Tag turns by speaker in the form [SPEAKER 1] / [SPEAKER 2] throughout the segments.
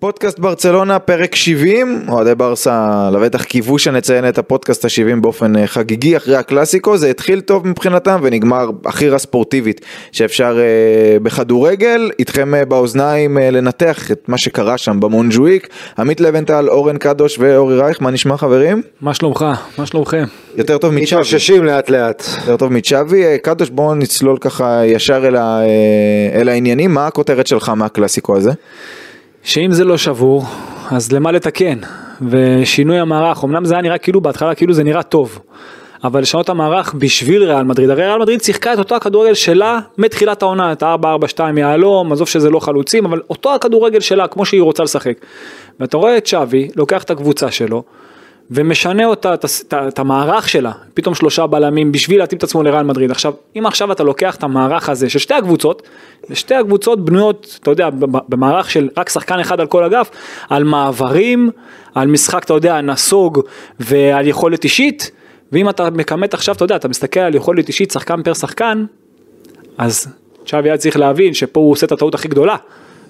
[SPEAKER 1] פודקאסט ברצלונה, פרק 70, אוהדי ברסה לבטח קיוו שנציין את הפודקאסט ה-70 באופן אה, חגיגי אחרי הקלאסיקו, זה התחיל טוב מבחינתם ונגמר הכי רספורטיבית שאפשר אה, בכדורגל, איתכם אה, באוזניים אה, לנתח את מה שקרה שם במונג'וויק, עמית לבנטל, אורן קדוש ואורי רייך, מה נשמע חברים?
[SPEAKER 2] מה שלומך? מה שלומכם?
[SPEAKER 1] יותר טוב מצ'אבי.
[SPEAKER 3] מתאוששים לאט לאט.
[SPEAKER 1] יותר טוב מצ'אבי, אה, קדוש בואו נצלול ככה ישר אל, ה, אה, אל העניינים, מה הכותרת שלך מהקלאסיקו הזה?
[SPEAKER 2] שאם זה לא שבור, אז למה לתקן? ושינוי המערך, אמנם זה היה נראה כאילו בהתחלה כאילו זה נראה טוב, אבל לשנות המערך בשביל ריאל מדריד, הרי ריאל מדריד שיחקה את אותו הכדורגל שלה מתחילת העונה, את ה-4-4-2 יהלום, עזוב שזה לא חלוצים, אבל אותו הכדורגל שלה כמו שהיא רוצה לשחק. ואתה רואה את שווי, לוקח את הקבוצה שלו, ומשנה אותה, את, המערך שלה, פתאום שלושה בלמים בשביל להתאים את עצמו לריאל מדריד. עכשיו, אם עכשיו אתה לוקח את המערך הזה של שתי הקבוצות, ושתי הקבוצות בנויות, אתה יודע, במערך של רק שחקן אחד על כל אגף, על מעברים, על משחק, אתה יודע, נסוג ועל יכולת אישית, ואם אתה מכמת עכשיו, אתה יודע, אתה מסתכל על יכולת אישית, שחקן פר שחקן, אז צ'אבי היה צריך להבין שפה הוא עושה את הטעות הכי גדולה.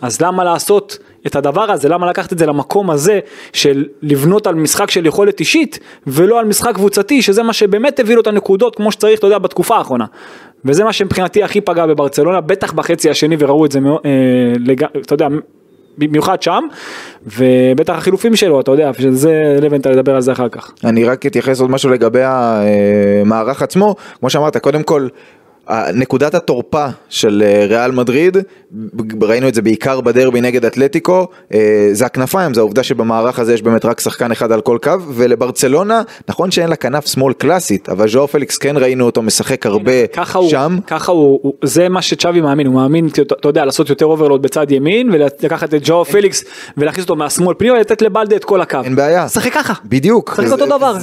[SPEAKER 2] אז למה לעשות את הדבר הזה, למה לקחת את זה למקום הזה של לבנות על משחק של יכולת אישית ולא על משחק קבוצתי שזה מה שבאמת הביא לו את הנקודות כמו שצריך אתה יודע בתקופה האחרונה. וזה מה שמבחינתי הכי פגע בברצלונה בטח בחצי השני וראו את זה אה, לג... אתה יודע במיוחד שם ובטח החילופים שלו אתה יודע שזה לבנטל לדבר על זה אחר כך.
[SPEAKER 1] אני רק אתייחס עוד משהו לגבי המערך עצמו, כמו שאמרת, קודם כל, נקודת התורפה של אה, ריאל מדריד, ראינו את זה בעיקר בדרבי נגד אתלטיקו, אה, זה הכנפיים, זה העובדה שבמערך הזה יש באמת רק שחקן אחד על כל קו, ולברצלונה, נכון שאין לה כנף שמאל קלאסית, אבל ז'ואאו פליקס כן ראינו אותו משחק הרבה
[SPEAKER 2] ככה הוא,
[SPEAKER 1] שם.
[SPEAKER 2] ככה הוא, הוא, זה מה שצ'אבי מאמין, הוא מאמין, אתה יודע, לעשות יותר overload בצד ימין ולקחת את ז'ואאו פליקס ולהכניס אותו מהשמאל פנימה ולתת לבלדה את כל הקו.
[SPEAKER 1] אין בעיה.
[SPEAKER 2] שחק ככה.
[SPEAKER 1] בדיוק.
[SPEAKER 2] שחק אותו
[SPEAKER 1] זה-
[SPEAKER 2] דבר.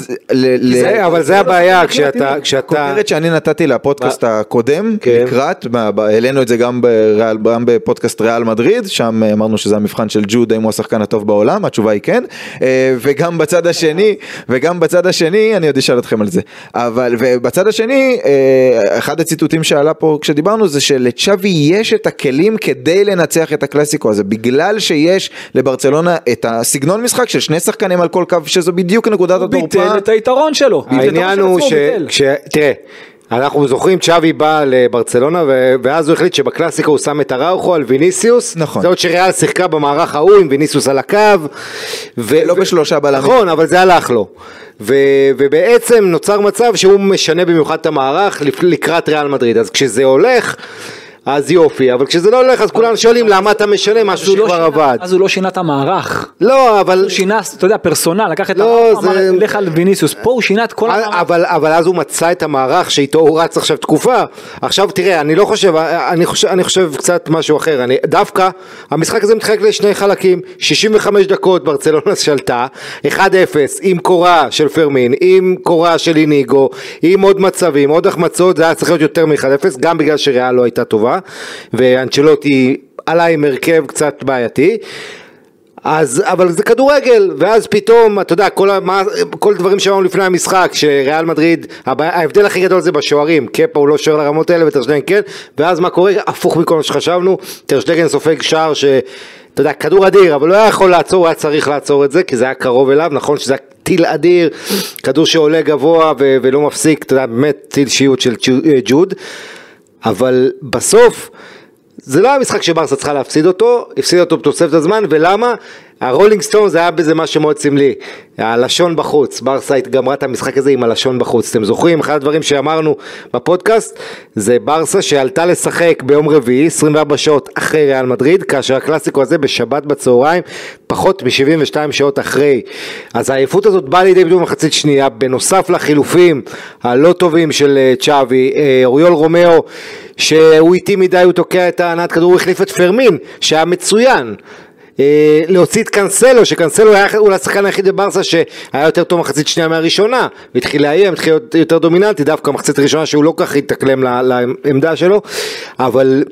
[SPEAKER 3] אבל זה הבעיה, כשאתה, כשאתה,
[SPEAKER 1] הכותרת שאני נתתי לפודקאסט הקודם,
[SPEAKER 3] כן.
[SPEAKER 1] לקראת, העלינו את זה גם, בריאל, גם בפודקאסט ריאל מדריד, שם אה, אמרנו שזה המבחן של ג'וד, האם הוא השחקן הטוב בעולם, התשובה היא כן, אה, וגם בצד השני, וגם בצד השני, אני עוד אשאל אתכם על זה, אבל, ובצד השני, אה, אחד הציטוטים שעלה פה כשדיברנו זה שלצ'אבי יש את הכלים כדי לנצח את הקלאסיקו הזה, בגלל שיש לברצלונה את הסגנון משחק של שני שחקנים על כל קו, שזו בדיוק נקודת
[SPEAKER 2] הוא
[SPEAKER 1] התורפה.
[SPEAKER 2] ביטל את היתרון שלו.
[SPEAKER 3] העניין הוא ש... תראה, אנחנו זוכרים צ'אבי בא לברצלונה ו... ואז הוא החליט שבקלאסיקה הוא שם את אראוכו על ויניסיוס.
[SPEAKER 1] נכון.
[SPEAKER 3] זה עוד שריאל שיחקה במערך ההוא עם ויניסיוס על הקו. ו...
[SPEAKER 1] לא בשלושה בלמים.
[SPEAKER 3] נכון, אבל זה הלך לו. ו... ובעצם נוצר מצב שהוא משנה במיוחד את המערך לקראת ריאל מדריד. אז כשזה הולך... אז יופי, אבל כשזה לא הולך אז כולם שואלים למה אתה משנה משהו
[SPEAKER 2] לא
[SPEAKER 3] שכבר עבד.
[SPEAKER 2] אז הוא לא שינה את המערך.
[SPEAKER 3] לא, אבל...
[SPEAKER 2] הוא שינה, אתה יודע, פרסונל, לקח את
[SPEAKER 3] לא,
[SPEAKER 2] המערך, אמר, לך על ויניסיוס, פה הוא שינה את כל המערך.
[SPEAKER 3] אבל, אבל אז הוא מצא את המערך שאיתו הוא רץ עכשיו תקופה. עכשיו תראה, אני לא חושב, אני חושב, אני חושב קצת משהו אחר. אני, דווקא המשחק הזה מתחלק לשני חלקים, 65 דקות ברצלונה שלטה, 1-0 עם קורה של פרמין, עם קורה של איניגו, עם עוד מצבים, עוד החמצות, זה היה צריך להיות יותר מ-1-0, גם בגלל שריאל לא הייתה טובה, ואנצ'לוטי עלה עם הרכב קצת בעייתי. אז, אבל זה כדורגל, ואז פתאום, אתה יודע, כל, מה, כל דברים שאמרנו לפני המשחק, שריאל מדריד, הבעיה, ההבדל הכי גדול זה בשוערים, קפה הוא לא שוער לרמות האלה וטרשטגן כן, ואז מה קורה? הפוך מכל מה שחשבנו, טר שטגן סופג שער ש... אתה יודע, כדור אדיר, אבל לא היה יכול לעצור, הוא היה צריך לעצור את זה, כי זה היה קרוב אליו, נכון שזה היה טיל אדיר, כדור שעולה גבוה ו- ולא מפסיק, אתה יודע, באמת טיל שיוט של ג'ו- ג'וד, אבל בסוף, זה לא היה משחק שברסה צריכה להפסיד אותו, הפסיד אותו בתוספת הזמן, ולמה? הרולינג סטון זה היה בזה משהו מאוד סמלי, הלשון בחוץ, ברסה גמרה את המשחק הזה עם הלשון בחוץ, אתם זוכרים? אחד הדברים שאמרנו בפודקאסט, זה ברסה שעלתה לשחק ביום רביעי, 24 שעות אחרי ריאל מדריד, כאשר הקלאסיקו הזה בשבת בצהריים, פחות מ-72 שעות אחרי. אז העייפות הזאת באה לידי ביטוי במחצית שנייה, בנוסף לחילופים הלא טובים של אה, צ'אבי, אה, אוריול רומאו, שהוא איטי מדי, הוא תוקע את הנעת הכדור, הוא החליף את פרמין, שהיה מצוין. אה, להוציא את קאנסלו, שקאנסלו היה אולי השחקן היחיד בברסה שהיה יותר טוב מחצית שנייה מהראשונה, והתחיל לאיים, התחיל להיות יותר דומיננטי, דווקא מחצית ראשונה שהוא לא כך התאקלם לעמדה שלו, אבל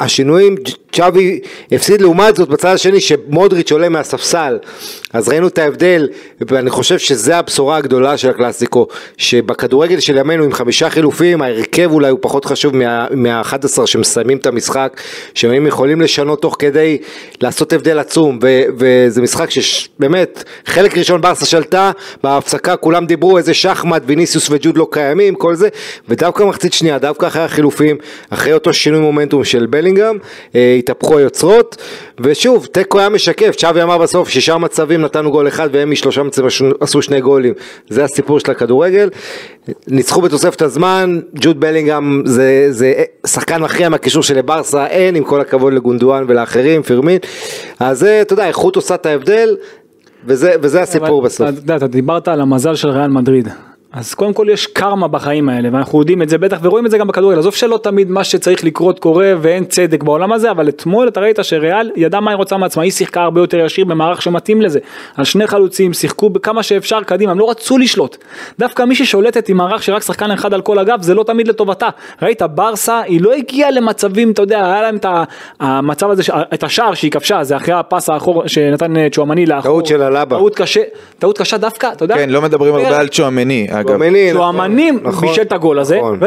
[SPEAKER 3] השינויים, צ'אבי הפסיד לעומת זאת בצד השני שמודריץ' עולה מהספסל, אז ראינו את ההבדל, ואני חושב שזה הבשורה הגדולה של הקלאסיקו, שבכדורגל של ימינו עם חמישה חילופים, ההרכב אולי הוא פחות חשוב מה- מה-11 שמסיימים את המשחק, שהם יכולים לשנות תוך כדי לעשות הבדל עצום, ו- וזה משחק שבאמת, חלק ראשון ברסה שלטה, בהפסקה כולם דיברו איזה שחמט, ויניסיוס וג'וד לא קיימים, כל זה, ודווקא מחצית שנייה, דווקא אחרי החילופים, אחרי אותו שינוי מומנטום של בלינגהם, אה, התהפכו היוצרות, ושוב, תיקו היה משקף, צ'אבי אמר בסוף, שישה מצבים נתנו גול אחד, והם משלושה מצבים עשו- שני גולים, זה הסיפור של הכדורגל, ניצחו בתוספת הזמן, ג'וד בלינגהם זה, זה שחקן מכריע מהקישור של ברסה, אין עם כל הכבוד לגונדואן ולאחרים, פירמין, אז זה, אתה יודע, איכות עושה את ההבדל, וזה, וזה הסיפור
[SPEAKER 2] אבל,
[SPEAKER 3] בסוף.
[SPEAKER 2] אתה אתה דיברת על המזל של ריאל מדריד. אז קודם כל יש קרמה בחיים האלה ואנחנו יודעים את זה בטח ורואים את זה גם בכדורגל. עזוב שלא תמיד מה שצריך לקרות קורה ואין צדק בעולם הזה אבל אתמול אתה ראית שריאל ידעה מה היא רוצה מעצמה. היא שיחקה הרבה יותר ישיר במערך שמתאים לזה. על שני חלוצים שיחקו כמה שאפשר קדימה הם לא רצו לשלוט. דווקא מי ששולטת עם מערך שרק שחקן אחד על כל הגב זה לא תמיד לטובתה. ראית ברסה היא לא הגיעה למצבים אתה יודע היה להם את המצב הזה את השער שהיא כבשה זה אחרי הפס האחור שנתן אה, צ'ואמני לאחור.
[SPEAKER 3] טעות של אלבה.
[SPEAKER 2] טעות קשה טעות קשה דווקא אתה יודע?
[SPEAKER 1] כן, לא מדברים
[SPEAKER 2] רגע,
[SPEAKER 1] הרבה על צ'ואמני, אגב.
[SPEAKER 3] צ'ואמני, נכון,
[SPEAKER 2] בישל את הגול הזה,
[SPEAKER 3] נכון.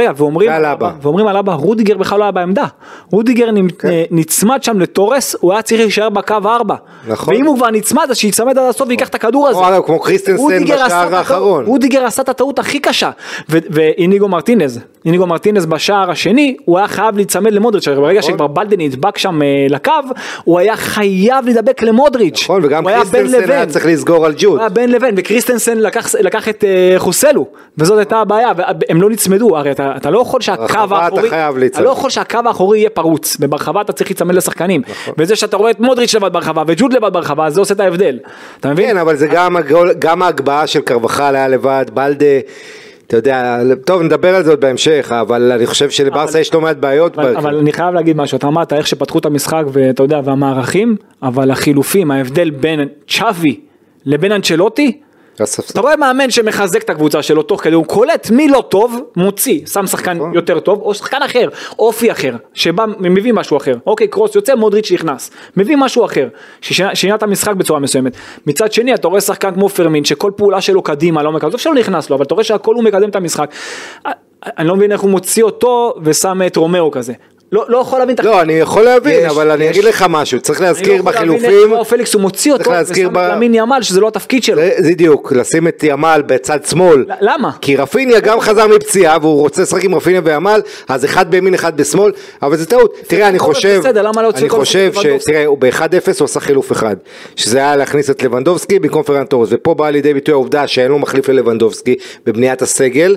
[SPEAKER 2] ואומרים על אלבה, רודיגר בכלל לא היה בעמדה, רודיגר אה, נצמד שם לתורס, הוא היה צריך להישאר בקו 4,
[SPEAKER 3] נכון.
[SPEAKER 2] ואם הוא כבר נצמד אז שיצמד עד הסוף וייקח את הכדור הזה,
[SPEAKER 3] כמו, קריסטנסן בשער האחרון.
[SPEAKER 2] רודיגר עשה את הטעות הכי קשה, ואיניגו מרטינז, איניגו מרטינז בשער השני, הוא היה חייב להיצמד למודריץ', ברגע. שכבר בלדן נדבק שם אה, לקו, הוא היה חייב להידבק למודריץ',
[SPEAKER 3] נכון, וגם קריסטנסן היה. צריך לסגור על ג'וד.
[SPEAKER 2] הוא היה בין לבין, וקריסטנסן לקח, את אה, וזאת הייתה הבעיה, והם לא נצמדו, הרי אתה, אתה לא יכול שהקו
[SPEAKER 3] ברחבה אתה
[SPEAKER 2] האחורי,
[SPEAKER 3] חייב
[SPEAKER 2] אתה. לא יכול שהקו האחורי יהיה פרוץ, וברחבה אתה צריך להיצמד לשחקנים,
[SPEAKER 3] נכון.
[SPEAKER 2] וזה שאתה רואה את מודריץ' לבד ברחבה, וג'וד לבד ברחבה, זה עושה את ההבדל, אתה מבין?
[SPEAKER 3] כן, אבל זה גם הגול, גם ההגבהה של קרבחל היה לבד, בלדה, אתה יודע, טוב נדבר על זה עוד בהמשך, אבל אני חושב שלברסה יש לא מעט בעיות.
[SPEAKER 2] אבל. אבל אני חייב להגיד משהו, אתה אמרת איך שפתחו את המשחק ואתה יודע, והמערכים, אבל החילופים, ההבדל בין צ'אבי לבין אנצ'לוטי,
[SPEAKER 3] הספסל.
[SPEAKER 2] אתה רואה מאמן שמחזק את הקבוצה שלו תוך כדי, הוא קולט מי לא טוב, מוציא, שם שחקן
[SPEAKER 3] נכון.
[SPEAKER 2] יותר טוב, או שחקן אחר, אופי אחר, שבא, מביא משהו אחר. אוקיי, קרוס יוצא, מודריץ' נכנס, מביא משהו אחר, ששינה שינה את המשחק בצורה מסוימת. מצד שני, אתה רואה שחקן כמו פרמין, שכל פעולה שלו קדימה, לא מקדם, עזוב שלא נכנס לו, אבל אתה רואה שהכל הוא מקדם את המשחק. אני לא מבין איך הוא מוציא אותו ושם את רומאו כזה. לא, לא יכול להבין את
[SPEAKER 3] לא, אני יכול להבין,
[SPEAKER 1] יש,
[SPEAKER 3] אבל אני
[SPEAKER 1] יש.
[SPEAKER 3] אגיד לך משהו, צריך
[SPEAKER 2] אני לא
[SPEAKER 3] להזכיר
[SPEAKER 2] יכול להבין איך פליקס הוא מוציא אותו
[SPEAKER 3] צריך להזכיר
[SPEAKER 2] ושם
[SPEAKER 3] ב-
[SPEAKER 2] את למין ימל שזה לא התפקיד שלו.
[SPEAKER 3] זה בדיוק, לשים את ימל בצד שמאל.
[SPEAKER 2] ל- למה?
[SPEAKER 3] כי רפיניה גם חזר מפציעה והוא רוצה לשחק עם רפיניה וימל, אז אחד בימין אחד בשמאל, אבל זה טעות. תראה, אני חושב,
[SPEAKER 2] בסדר, למה לא
[SPEAKER 3] אני חושב? שתראה, הוא ב-1-0 הוא עשה חילוף אחד, שזה היה להכניס את לבנדובסקי במקום פרן תורס, ופה באה לידי ביטוי העובדה שאין לו מחליף ללבנדובסקי בבניית הסגל.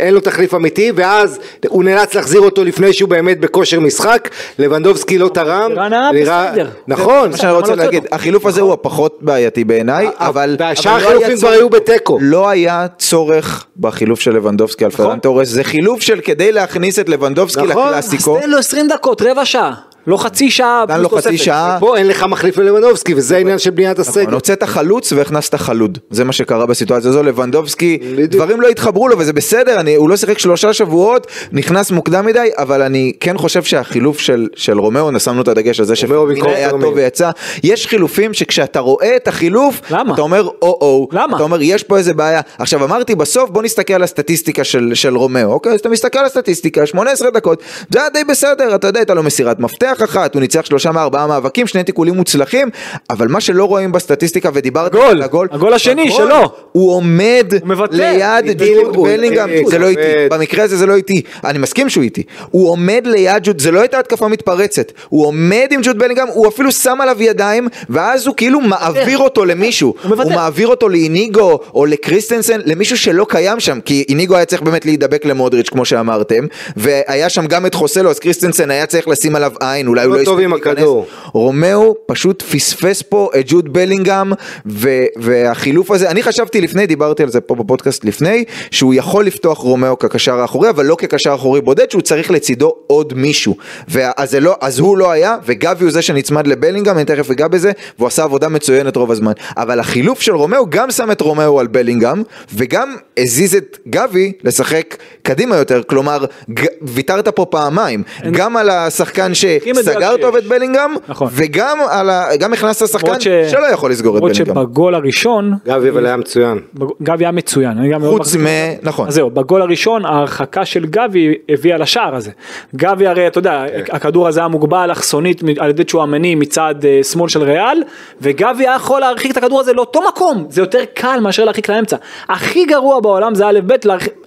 [SPEAKER 3] אין לו תחליף אמיתי, ואז הוא נאלץ להחזיר אותו לפני שהוא באמת בכושר משחק, לבנדובסקי לא תרם, נראה-
[SPEAKER 2] בסדר.
[SPEAKER 3] נכון,
[SPEAKER 1] מה שאני רוצה
[SPEAKER 2] לא
[SPEAKER 1] להגיד, החילוף הזה הוא הפחות בעייתי בעיניי, אבל...
[SPEAKER 3] והשאר
[SPEAKER 1] אבל לא היה
[SPEAKER 3] החילופים כבר היו בתיקו.
[SPEAKER 1] לא היה צורך בחילוף של לבנדובסקי על פרן תורס, זה חילוף של כדי להכניס את לבנדובסקי
[SPEAKER 3] נכון,
[SPEAKER 1] לקלאסיקו,
[SPEAKER 2] אז תן לו 20 דקות, רבע שעה, לא חצי שעה,
[SPEAKER 1] נתן לו
[SPEAKER 2] פלוס
[SPEAKER 1] חצי. שעה,
[SPEAKER 3] פה אין לך מחליף ללבנדובסקי, וזה העניין של בניית
[SPEAKER 1] נכון,
[SPEAKER 3] הסגל.
[SPEAKER 1] הוצאת חלוץ והכנסת חלוץ, זה מה שקרה בסיטואציה הזו, לבנדובסקי. דברים לא התחברו לו וזה בסדר, אני, הוא לא שיחק שלושה שבועות, נכנס מוקדם מדי, אבל אני כן חושב שהחילוף של, של רומאו, שמנו את הדגש על זה
[SPEAKER 3] במקום
[SPEAKER 1] היה. טוב ויצא, יש חילופים שכשאתה רואה את החילוף,
[SPEAKER 2] למה?
[SPEAKER 1] אתה אומר או-או,
[SPEAKER 2] למה?
[SPEAKER 1] אתה אומר יש פה איזה בעיה, עכשיו אמרתי בסוף בוא נסתכל על הסטטיסטיקה של, של רומאו, אוקיי, אז אתה מסתכל על הסטטיסטיקה, 18 דקות, זה היה די בסדר, אתה יודע, הייתה לו מסירת מפתח אחת, הוא ניצח שלושה מארבעה מאבקים, שני תיקולים מוצלחים, אבל מה שלא רואים בסטטיסטיקה ודיברת על הגול,
[SPEAKER 2] הגול השני שלו.
[SPEAKER 1] הוא עומד
[SPEAKER 2] הוא.
[SPEAKER 1] ליד ג'וד בלינגהם,
[SPEAKER 3] איטי,
[SPEAKER 1] זה לא איטי,
[SPEAKER 3] כבד.
[SPEAKER 1] במקרה הזה זה לא איטי, אני מסכים שהוא איטי, הוא עומד ליד ג'וד, זה לא הייתה התקפה מתפרצת, הוא עומד עם ג'וד בלינגהם, הוא אפילו שם עליו ידיים, ואז הוא כאילו מעביר אותו למישהו.
[SPEAKER 2] הוא
[SPEAKER 1] מעביר אותו לאיניגו או לקריסטנסן, למישהו שלא קיים שם, כי איניגו היה צריך באמת להידבק למודריץ' כמו שאמרתם, והיה שם גם את חוסלו, אז קריסטנסן היה צריך לשים עליו עין, כן, אולי הוא
[SPEAKER 3] לא
[SPEAKER 1] לא הספיק להיכנס. רומאו פשוט פספס פה את ג'וד בלינגהם, ו- והחילוף הזה, אני חשבתי לפני, דיברתי על זה פה בפודקאסט לפני, שהוא יכול לפתוח רומאו כקשר האחורי, אבל לא כקשר אחורי בודד, שהוא צריך לצידו עוד מישהו. ואז לא, אז הוא לא היה, וגבי הוא זה שנצמד לבלינגהם, אני תכף אגע בזה, והוא עשה עבודה מצוינת רוב הזמן. אבל החילוף של רומאו גם שם את רומאו על בלינגהם, וגם הזיז את גבי לשחק קדימה יותר, כלומר, ג- ויתרת פה פעמיים, גם על השחקן
[SPEAKER 2] מדויק
[SPEAKER 1] שסגר טוב. את בלינגהם,
[SPEAKER 2] נכון.
[SPEAKER 1] וגם על ה... גם הכנסת שחקן
[SPEAKER 2] למרות ש-
[SPEAKER 1] שלא יכול לסגור את
[SPEAKER 2] למרות
[SPEAKER 1] בלינגהם.
[SPEAKER 2] שבגול הראשון,
[SPEAKER 3] גבי אבל היה מצוין.
[SPEAKER 2] גבי היה מצוין. אני גם מאוד
[SPEAKER 1] חוץ מ... נכון.
[SPEAKER 2] אז זהו, בגול הראשון ההרחקה של גבי הביאה לשער הזה. גבי הרי, אתה יודע, הכדור הזה היה מוגבל אלכסונית על ידי צ'ואמני מצד אה, שמאל של ריאל, וגבי היה יכול להרחיק את הכדור הזה לאותו מקום, זה יותר קל מאשר להרחיק לאמצע. הכי גרוע בעולם זה א' ב'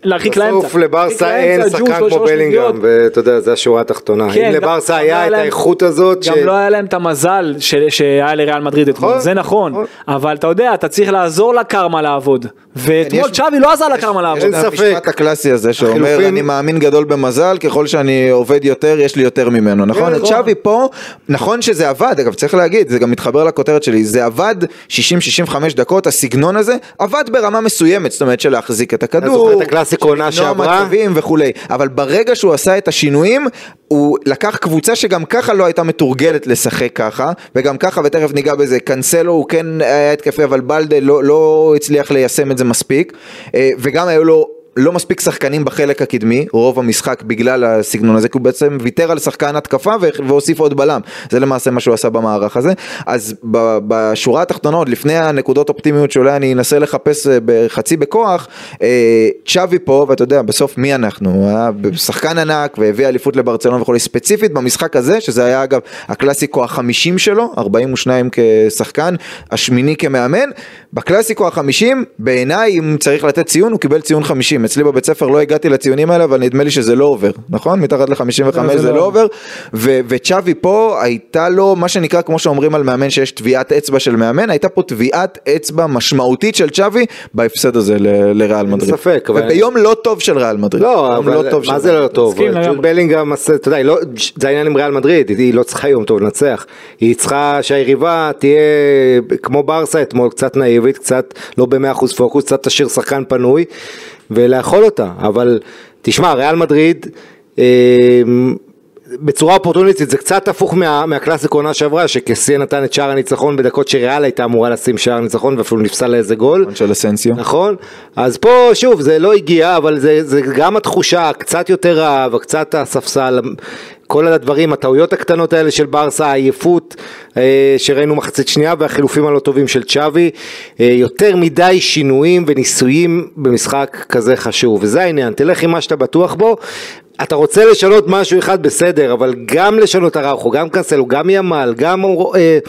[SPEAKER 2] להרחיק- לאמצע.
[SPEAKER 3] בסוף
[SPEAKER 2] להרחיק
[SPEAKER 3] אין שחקן כמו בלינגהם. ואתה יודע, זה השורה התחתונה.
[SPEAKER 2] כן,
[SPEAKER 3] אם לברסה
[SPEAKER 2] גם
[SPEAKER 3] היה
[SPEAKER 2] לא
[SPEAKER 3] את
[SPEAKER 2] להם-
[SPEAKER 3] האיכות הזאת,
[SPEAKER 2] גם לא היה להם את המזל ש- שהיה לריאל מדריד אתמול,
[SPEAKER 3] נכון,
[SPEAKER 2] זה נכון,
[SPEAKER 3] נכון.
[SPEAKER 2] אבל אתה יודע, אתה צריך לעזור לקרמה לעבוד, ואתמול
[SPEAKER 1] יש-
[SPEAKER 2] צ'אבי לא עזר לקרמה לעבוד.
[SPEAKER 3] אין ספק.
[SPEAKER 1] המשפט הקלאסי הזה שאומר אני מאמין גדול במזל ככל שאני עובד יותר יש לי יותר ממנו נכון
[SPEAKER 3] כן,
[SPEAKER 1] את
[SPEAKER 3] נכון.
[SPEAKER 1] שווי פה נכון שזה עבד אגב צריך להגיד זה גם מתחבר לכותרת שלי זה עבד 60-65 דקות הסגנון הזה עבד ברמה מסוימת זאת אומרת של להחזיק את הכדור
[SPEAKER 3] הקלאסיקו עונה שעברה?
[SPEAKER 1] מצבים וכולי אבל ברגע שהוא עשה את השינויים הוא לקח קבוצה שגם ככה לא הייתה מתורגלת לשחק ככה וגם ככה ותכף ניגע בזה קנסלו הוא כן היה התקפי אבל בלדה לא, לא הצליח ליישם את זה מספיק אה, וגם היו לו לא מספיק שחקנים בחלק הקדמי, רוב המשחק בגלל הסגנון הזה, כי הוא בעצם ויתר על שחקן התקפה והוסיף עוד בלם. זה למעשה מה שהוא עשה במערך הזה. אז בשורה התחתונה, עוד לפני הנקודות אופטימיות שאולי אני אנסה לחפש אה, בחצי בכוח, אה, צ'אבי פה, ואתה יודע, בסוף מי אנחנו? הוא היה שחקן ענק והביא אליפות לברצלונה וכולי, ספציפית במשחק הזה, שזה היה אגב הקלאסיקו החמישים שלו, 42 כשחקן, השמיני כמאמן. בקלאסיקו החמישים, בעיניי, אם צריך לתת ציון, הוא קיבל ציון 50. אצלי בבית ספר לא הגעתי לציונים האלה, אבל נדמה לי שזה לא עובר, נכון? מתחת ל-55
[SPEAKER 2] לא, זה
[SPEAKER 1] זה
[SPEAKER 2] לא
[SPEAKER 1] לא עובר. ו- וצ'אבי פה, הייתה לו, מה שנקרא, כמו שאומרים על מאמן שיש טביעת אצבע של מאמן, הייתה פה טביעת אצבע משמעותית של צ'אבי בהפסד הזה ל- לריאל מדריד.
[SPEAKER 3] ספק, אבל-
[SPEAKER 1] וביום לא טוב של ריאל מדריד.
[SPEAKER 3] לא,
[SPEAKER 1] יום
[SPEAKER 3] אבל
[SPEAKER 1] לא
[SPEAKER 3] מה זה לא טוב?
[SPEAKER 2] מסכים לגמרי.
[SPEAKER 3] ג'וד בלינגהם, עשה- אתה יודע, לא- זה העניין עם ריאל מדריד, היא לא צריכה יום טוב לנצח. היא צריכה שהיריבה תהיה כמו ברסה אתמול, קצת נאיבית, קצת לא במאה אחוז פוקוס, קצת תשאיר שחקן פנוי, ולאכול אותה. אבל תשמע, ריאל מדריד, אה, בצורה אופורטוניסטית זה קצת הפוך מה, מהקלאסיקו עונה שעברה שקסיה נתן את שער הניצחון בדקות שריאל הייתה אמורה לשים שער ניצחון ואפילו נפסל לאיזה גול.
[SPEAKER 1] של אסנסיו.
[SPEAKER 3] נכון? אז פה שוב זה לא הגיע אבל זה, זה גם התחושה קצת יותר רעב, קצת הספסל, כל הדברים, הטעויות הקטנות האלה של ברסה, העייפות אה, שראינו מחצית שנייה והחילופים הלא טובים של צ'אבי, אה, יותר מדי שינויים וניסויים במשחק כזה חשוב וזה העניין, תלך עם מה שאתה בטוח בו. אתה רוצה לשנות משהו אחד בסדר, אבל גם לשנות אראוכו, גם קנסלו, גם ימל, גם אה,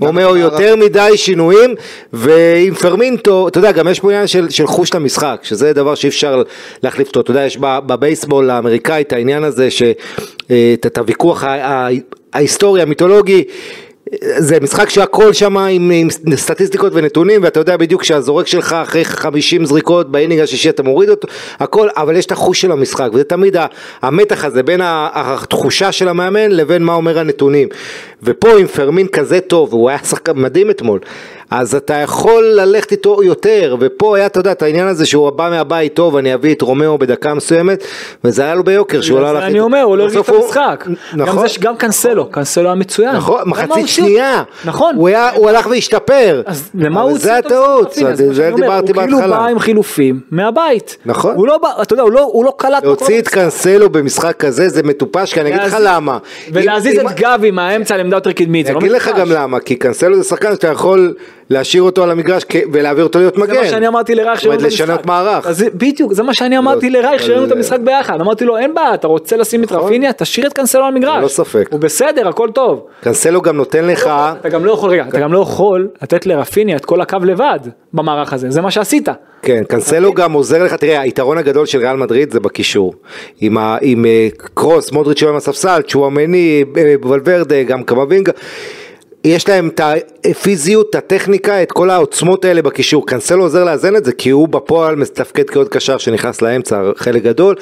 [SPEAKER 3] רומאו, יותר מדי שינויים, ועם פרמינטו, אתה יודע, גם יש פה עניין של, של חוש למשחק, שזה דבר שאי אפשר להחליף אותו, אתה יודע, יש בבייסבול האמריקאי את העניין הזה, שאת את הוויכוח ההיסטורי, המיתולוגי, זה משחק שהכל שם עם, עם סטטיסטיקות ונתונים ואתה יודע בדיוק שהזורק שלך אחרי 50 זריקות באינינג השישי אתה מוריד אותו הכל אבל יש את החוש של המשחק וזה תמיד המתח הזה בין התחושה של המאמן לבין מה אומר הנתונים. ופה עם פרמין כזה טוב הוא היה שחקן מדהים אתמול אז אתה יכול ללכת איתו יותר ופה היה אתה יודע את העניין הזה שהוא בא מהבית טוב אני אביא את רומאו בדקה מסוימת וזה היה לו ביוקר שהוא לא הלך
[SPEAKER 2] אני. אומר, הוא לא הרגיש את המשחק. גם
[SPEAKER 3] נכון.
[SPEAKER 2] גם קנסלו, קנסלו היה מצוין.
[SPEAKER 3] נכון, מחצית
[SPEAKER 2] אותו?
[SPEAKER 3] שנייה,
[SPEAKER 2] נכון.
[SPEAKER 3] הוא, הלך והשתפר,
[SPEAKER 2] אז למה הוא הוציא אותו?
[SPEAKER 3] הטעות,
[SPEAKER 2] בסוף? הנה,
[SPEAKER 3] זה,
[SPEAKER 2] מה
[SPEAKER 3] זה דיברתי
[SPEAKER 2] הוא כאילו
[SPEAKER 3] בהתחלה,
[SPEAKER 2] בא עם חילופים מהבית.
[SPEAKER 3] נכון.
[SPEAKER 2] הוא לא בא, אתה יודע, הוא לא- לא קלט.
[SPEAKER 3] להוציא את קנסלו במשחק כזה זה מטופש, כי אני אגיד לך למה,
[SPEAKER 2] ולהזיז את גבי מהאמצע לעמדה יותר קדמית. זה
[SPEAKER 3] אני
[SPEAKER 2] לא
[SPEAKER 3] אגיד לך
[SPEAKER 2] מטופש.
[SPEAKER 3] גם למה, כי קנסלו זה שחקן שאתה יכול להשאיר אותו על המגרש ולהעביר אותו להיות מגן,
[SPEAKER 2] זה מה שאני אמרתי לרייך שראינו את המשחק.
[SPEAKER 3] לשנות מערך,
[SPEAKER 2] אז בדיוק, זה מה שאני אמרתי
[SPEAKER 3] לא,
[SPEAKER 2] לרייך שראינו את המשחק ביחד. אמרתי לו, אין בעיה, אתה רוצה לשים את רפיניה, תשאיר את קנסלו על המגרש.
[SPEAKER 3] ללא ספק.
[SPEAKER 2] הוא בסדר, הכל טוב.
[SPEAKER 3] קנסלו גם נותן לך,
[SPEAKER 2] אתה גם לא יכול, רגע, אתה גם לא יכול לתת לרפיניה את כל הקו לבד במערך הזה, זה מה שעשית.
[SPEAKER 3] כן, קנסלו גם עוזר לך, תראה, היתרון הגדול של ריאל מדריד זה בקישור. עם, ה, עם אה, קרוס, מודריץ' היום הספסל, צ'ואמני, אה, ולוורדה, גם קמבינגה. יש להם את הפיזיות, את הטכניקה, את כל העוצמות האלה בקישור. קנסלו עוזר לאזן את זה, כי הוא בפועל מתפקד כעוד קשר שנכנס לאמצע חלק גדול,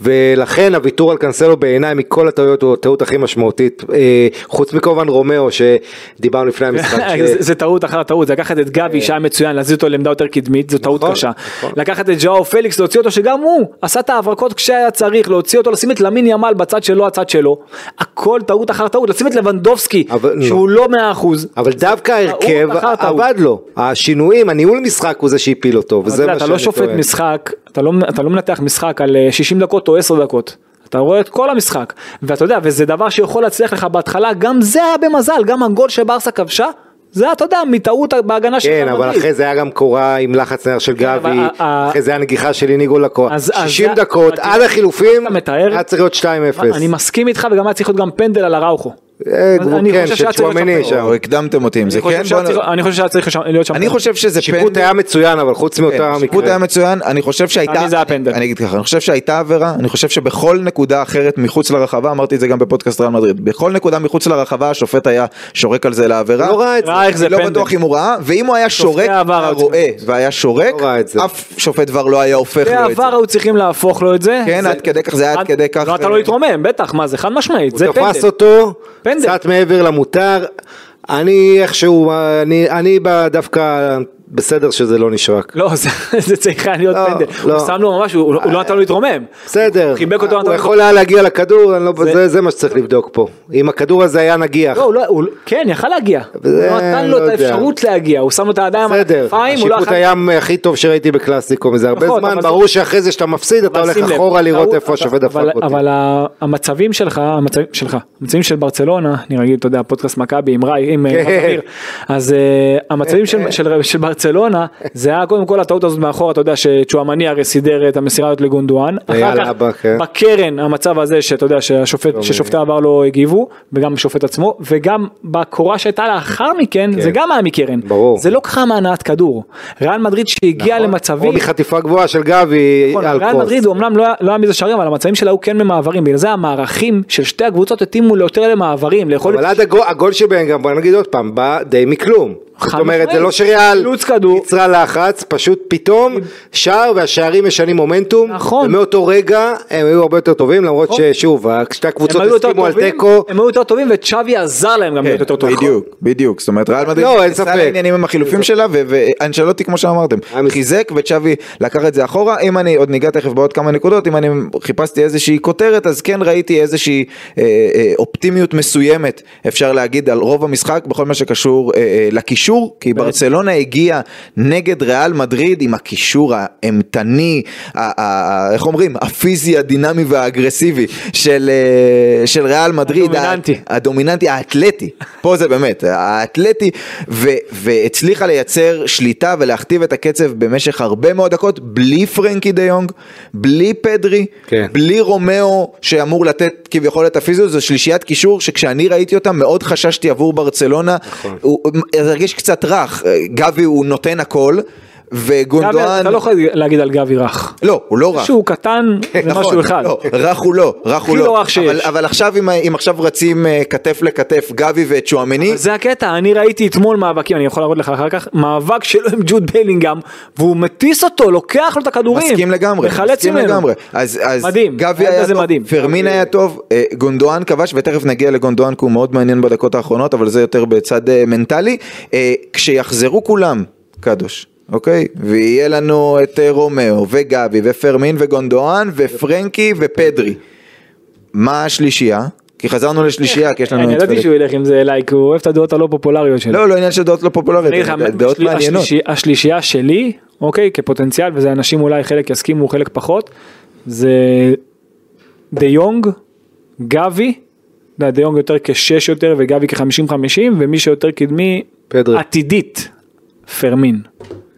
[SPEAKER 3] ולכן הוויתור על קנסלו בעיניי מכל הטעויות הוא הטעות הכי משמעותית, אה, חוץ מכמובן רומאו שדיברנו לפני המשחק.
[SPEAKER 2] זה- טעות אחר טעות, זה לקחת את גבי שהיה מצוין, להזיז אותו לעמדה יותר קדמית, זו טעות
[SPEAKER 3] נכון,
[SPEAKER 2] קשה.
[SPEAKER 3] נכון.
[SPEAKER 2] לקחת את ג'או פליקס, להוציא אותו שגם הוא עשה את ההברקות כשהיה צריך, להוציא אותו, לשים את למין ימל בצד שלו, הצד שלו. הכל טעות אחר טעות, לשים את לבנדובסקי, שהוא לא מאה אחוז.
[SPEAKER 3] אבל דווקא ההרכב. עבד לו, השינויים, הניהול משחק הוא זה שהפיל אותו,
[SPEAKER 2] אתה
[SPEAKER 3] וזה מה
[SPEAKER 2] אתה
[SPEAKER 3] שאני
[SPEAKER 2] לא שופט
[SPEAKER 3] טוען.
[SPEAKER 2] משחק, אתה לא, אתה לא מנתח משחק על אה, 60 דקות או 10 דקות. אתה רואה את כל המשחק, ואתה יודע, וזה דבר שיכול להצליח לך בהתחלה, גם זה היה במזל, גם הגול שברסה כבשה, זה אתה יודע, מטעות בהגנה של
[SPEAKER 3] כן, אבל. אחרי זה היה גם קורה עם לחץ נער של
[SPEAKER 2] אבל
[SPEAKER 3] גבי, אחרי זה היה נגיחה של איניגו
[SPEAKER 2] אז
[SPEAKER 3] 60
[SPEAKER 2] זה-
[SPEAKER 3] דקות, עד החילופים,
[SPEAKER 2] אתה
[SPEAKER 3] היה צריך להיות 2-0.
[SPEAKER 2] אני מסכים איתך וגם היה צריך להיות גם פנדל על אראוכו.
[SPEAKER 3] אה,
[SPEAKER 2] אני
[SPEAKER 3] כן,
[SPEAKER 2] חושב
[SPEAKER 3] של
[SPEAKER 2] שהיה צריך להיות
[SPEAKER 3] צ'ואמני
[SPEAKER 2] שם.
[SPEAKER 1] או הקדמתם אותי עם זה,
[SPEAKER 2] אני חושב
[SPEAKER 1] כן?
[SPEAKER 2] שהיה צריך- אני חושב שהיה צריך שם- להיות שם.
[SPEAKER 1] אני
[SPEAKER 2] פנדל.
[SPEAKER 1] חושב שזה
[SPEAKER 3] שיפוט
[SPEAKER 1] פנדל.
[SPEAKER 3] היה מצוין, אבל חוץ מאותה
[SPEAKER 1] כן, שיפוט
[SPEAKER 3] מקרה.
[SPEAKER 1] היה מצוין, אני חושב שהייתה,
[SPEAKER 2] אני זה היה פנדל.
[SPEAKER 1] אני אגיד ככה, אני חושב שהייתה עבירה, אני חושב שבכל נקודה אחרת מחוץ לרחבה, אמרתי את זה גם בפודקאסט ריאל מדריד, בכל נקודה מחוץ לרחבה השופט היה שורק על זה לעבירה,
[SPEAKER 3] לא ראה את זה.
[SPEAKER 1] לא
[SPEAKER 2] פנדל.
[SPEAKER 1] בטוח אם הוא ראה, ואם הוא היה שורק, הרואה והיה שורק,
[SPEAKER 3] לא.
[SPEAKER 1] אף שופט כבר לא היה הופך לו את זה.
[SPEAKER 2] בעבר היו צריכים להפוך לו את זה.
[SPEAKER 1] כן, עד כדי כך, זה היה עד כדי כך.
[SPEAKER 2] לא, אתה לא להתרומם, בטח, מה זה חד משמעית, זה
[SPEAKER 3] הוא תפס
[SPEAKER 2] פנדל.
[SPEAKER 3] אותו,
[SPEAKER 2] פנדל.
[SPEAKER 3] קצת מעבר למותר. אני איכשהו, אני- אני דווקא בסדר שזה לא נשרק.
[SPEAKER 2] לא, זה- צריך היה להיות
[SPEAKER 3] לא,
[SPEAKER 2] פנדל.
[SPEAKER 3] לא.
[SPEAKER 2] הוא שם לו ממש, הוא לא נתן לו להתרומם.
[SPEAKER 3] בסדר,
[SPEAKER 2] חיבק אותו,
[SPEAKER 3] הוא יכול היה להגיע לכדור, לא-
[SPEAKER 2] זה-
[SPEAKER 3] מה שצריך לבדוק פה. אם הכדור הזה היה נגיח.
[SPEAKER 2] לא, לא, כן, יכל להגיע. הוא נתן
[SPEAKER 3] לא
[SPEAKER 2] לו את. האפשרות להגיע, הוא שם לו את הידיים על
[SPEAKER 3] בסדר,
[SPEAKER 2] הכתפיים, לא
[SPEAKER 3] השיפוט
[SPEAKER 2] יכול...
[SPEAKER 3] היה הכי טוב שראיתי בקלאסיקו מזה הרבה
[SPEAKER 2] נכון,
[SPEAKER 3] זמן, ברור שאחרי זה שאתה מפסיד אתה הולך אחורה לראות איפה השופט דפק אותי.
[SPEAKER 2] אבל המצבים שלך, המצבים שלך, המצבים של ברצלונה, אני רגיל, אתה יודע, פודקאסט מכבי עם עם אה,
[SPEAKER 3] כן.
[SPEAKER 2] אז אה, המצבים של- של ברצלונה, זה היה קודם כל הטעות הזאת מאחורה, אתה יודע שצ'ואמני הרי סידר את המסירה הזאת לגונדואן, אחר כך
[SPEAKER 3] כן.
[SPEAKER 2] בקרן המצב הזה שאתה יודע שהשופט, ששופטי העבר לא הגיבו, וגם השופט עצמו, וגם בקורה שהייתה לאחר מכן, זה גם היה מקרן,
[SPEAKER 3] כן. ברור.
[SPEAKER 2] זה לא קרה מהנעת כדור, ריאל מדריד שהגיע
[SPEAKER 3] נכון.
[SPEAKER 2] למצבים,
[SPEAKER 3] או מחטיפה גבוהה של גבי
[SPEAKER 2] נכון,
[SPEAKER 3] על
[SPEAKER 2] ריאל. מדריד הוא אמנם לא לא היה מזה שערים אבל המצבים שלה היו כן במעברים בגלל זה המערכים של שתי הקבוצות התאימו ליותר למעברים
[SPEAKER 3] אבל עד הגול שבהם גם בוא נגיד עוד פעם בא די מכלום. זאת אומרת זה. לא שריאל. יצרה לחץ פשוט פתאום שער והשערים משנים מומנטום.
[SPEAKER 2] נכון.
[SPEAKER 3] ומאותו רגע הם היו הרבה יותר טובים למרות
[SPEAKER 2] נכון.
[SPEAKER 3] ששוב שתי
[SPEAKER 2] הם
[SPEAKER 3] הקבוצות הסכימו על תיקו.
[SPEAKER 2] הם היו יותר טובים וצ'אבי עזר להם גם להיות יותר טובים.
[SPEAKER 1] בדיוק, בדיוק, זאת אומרת ריאל מדריד
[SPEAKER 3] לא,
[SPEAKER 1] נכנסה. לעניינים עם החילופים שלה ואנשלוטי כמו שאמרתם,
[SPEAKER 3] מס-
[SPEAKER 1] חיזק וצ'אבי לקח את זה אחורה, אם אני עוד ניגע תכף בעוד כמה נקודות, אם אני חיפשתי איזושהי כותרת אז כן ראיתי איזושהי אה, אה, אופטימיות מסוימת אפשר להגיד על רוב המשחק בכל מה שקשור אה, לקישור, כי ברצלונה הגיעה נגד ריאל מדריד עם הקישור האימתני, איך אומרים, הפיזי הדינמי והאגרסיבי של, אה, של ריאל מדריד,
[SPEAKER 2] הדומיננטי.
[SPEAKER 1] הדומיננטי האתלטי, פה זה באמת, האתלטי, ו, והצליחה לייצר שליטה ולהכתיב את הקצב במשך הרבה מאוד דקות, בלי פרנקי דה יונג, בלי פדרי,
[SPEAKER 3] כן.
[SPEAKER 1] בלי רומאו שאמור לתת כביכול את הפיזיות, זו שלישיית קישור שכשאני ראיתי אותה מאוד חששתי עבור ברצלונה,
[SPEAKER 3] נכון.
[SPEAKER 1] הוא זה הרגיש קצת רך, גבי הוא נותן הכל. וגונדואן,
[SPEAKER 2] אתה לא יכול להגיד על גבי רך.
[SPEAKER 1] לא, הוא לא רך.
[SPEAKER 2] שהוא קטן זה
[SPEAKER 1] נכון,
[SPEAKER 2] משהו אחד.
[SPEAKER 1] לא, רך הוא לא, רך הוא
[SPEAKER 2] הכי
[SPEAKER 1] לא.
[SPEAKER 2] לא רך שיש.
[SPEAKER 1] אבל, עכשיו אם, עכשיו רצים אה, כתף לכתף גבי וצ'ואמני,
[SPEAKER 2] זה הקטע, אני ראיתי אתמול מאבקים, אני יכול להראות לך אחר כך, מאבק שלו עם ג'וד בלינגהם, והוא מטיס אותו, לוקח לו את הכדורים.
[SPEAKER 1] מסכים לגמרי,
[SPEAKER 2] מחלץ ממנו.
[SPEAKER 1] לגמרי. אז, אז
[SPEAKER 2] מדהים,
[SPEAKER 1] גבי היה טוב. פרמין היה טוב, אה, גונדואן כבש, ותכף נגיע לגונדואן כי הוא מאוד מעניין בדקות האחרונות, אבל זה יותר בצד אה, מנטלי. כשיחזרו כולם, קדוש. אוקיי? ויהיה לנו את אה, רומאו וגבי ופרמין וגונדואן ופרנקי ופדרי. מה השלישייה? כי חזרנו לשלישייה, כי יש לנו...
[SPEAKER 2] אני
[SPEAKER 1] את
[SPEAKER 2] ידעתי. שהוא ילך עם זה אליי, כי הוא אוהב את הדעות הלא פופולריות שלו.
[SPEAKER 1] לא, לא עניין של דעות לא פופולריות, דעות מעניינות.
[SPEAKER 2] השלישי- השלישייה שלי, אוקיי, כפוטנציאל, וזה אנשים אולי חלק יסכימו, חלק פחות, זה דה יונג, גבי, יודע, דה יונג יותר כשש יותר וגבי כ-50-50, ומי שיותר קדמי. עתידית, פרמין.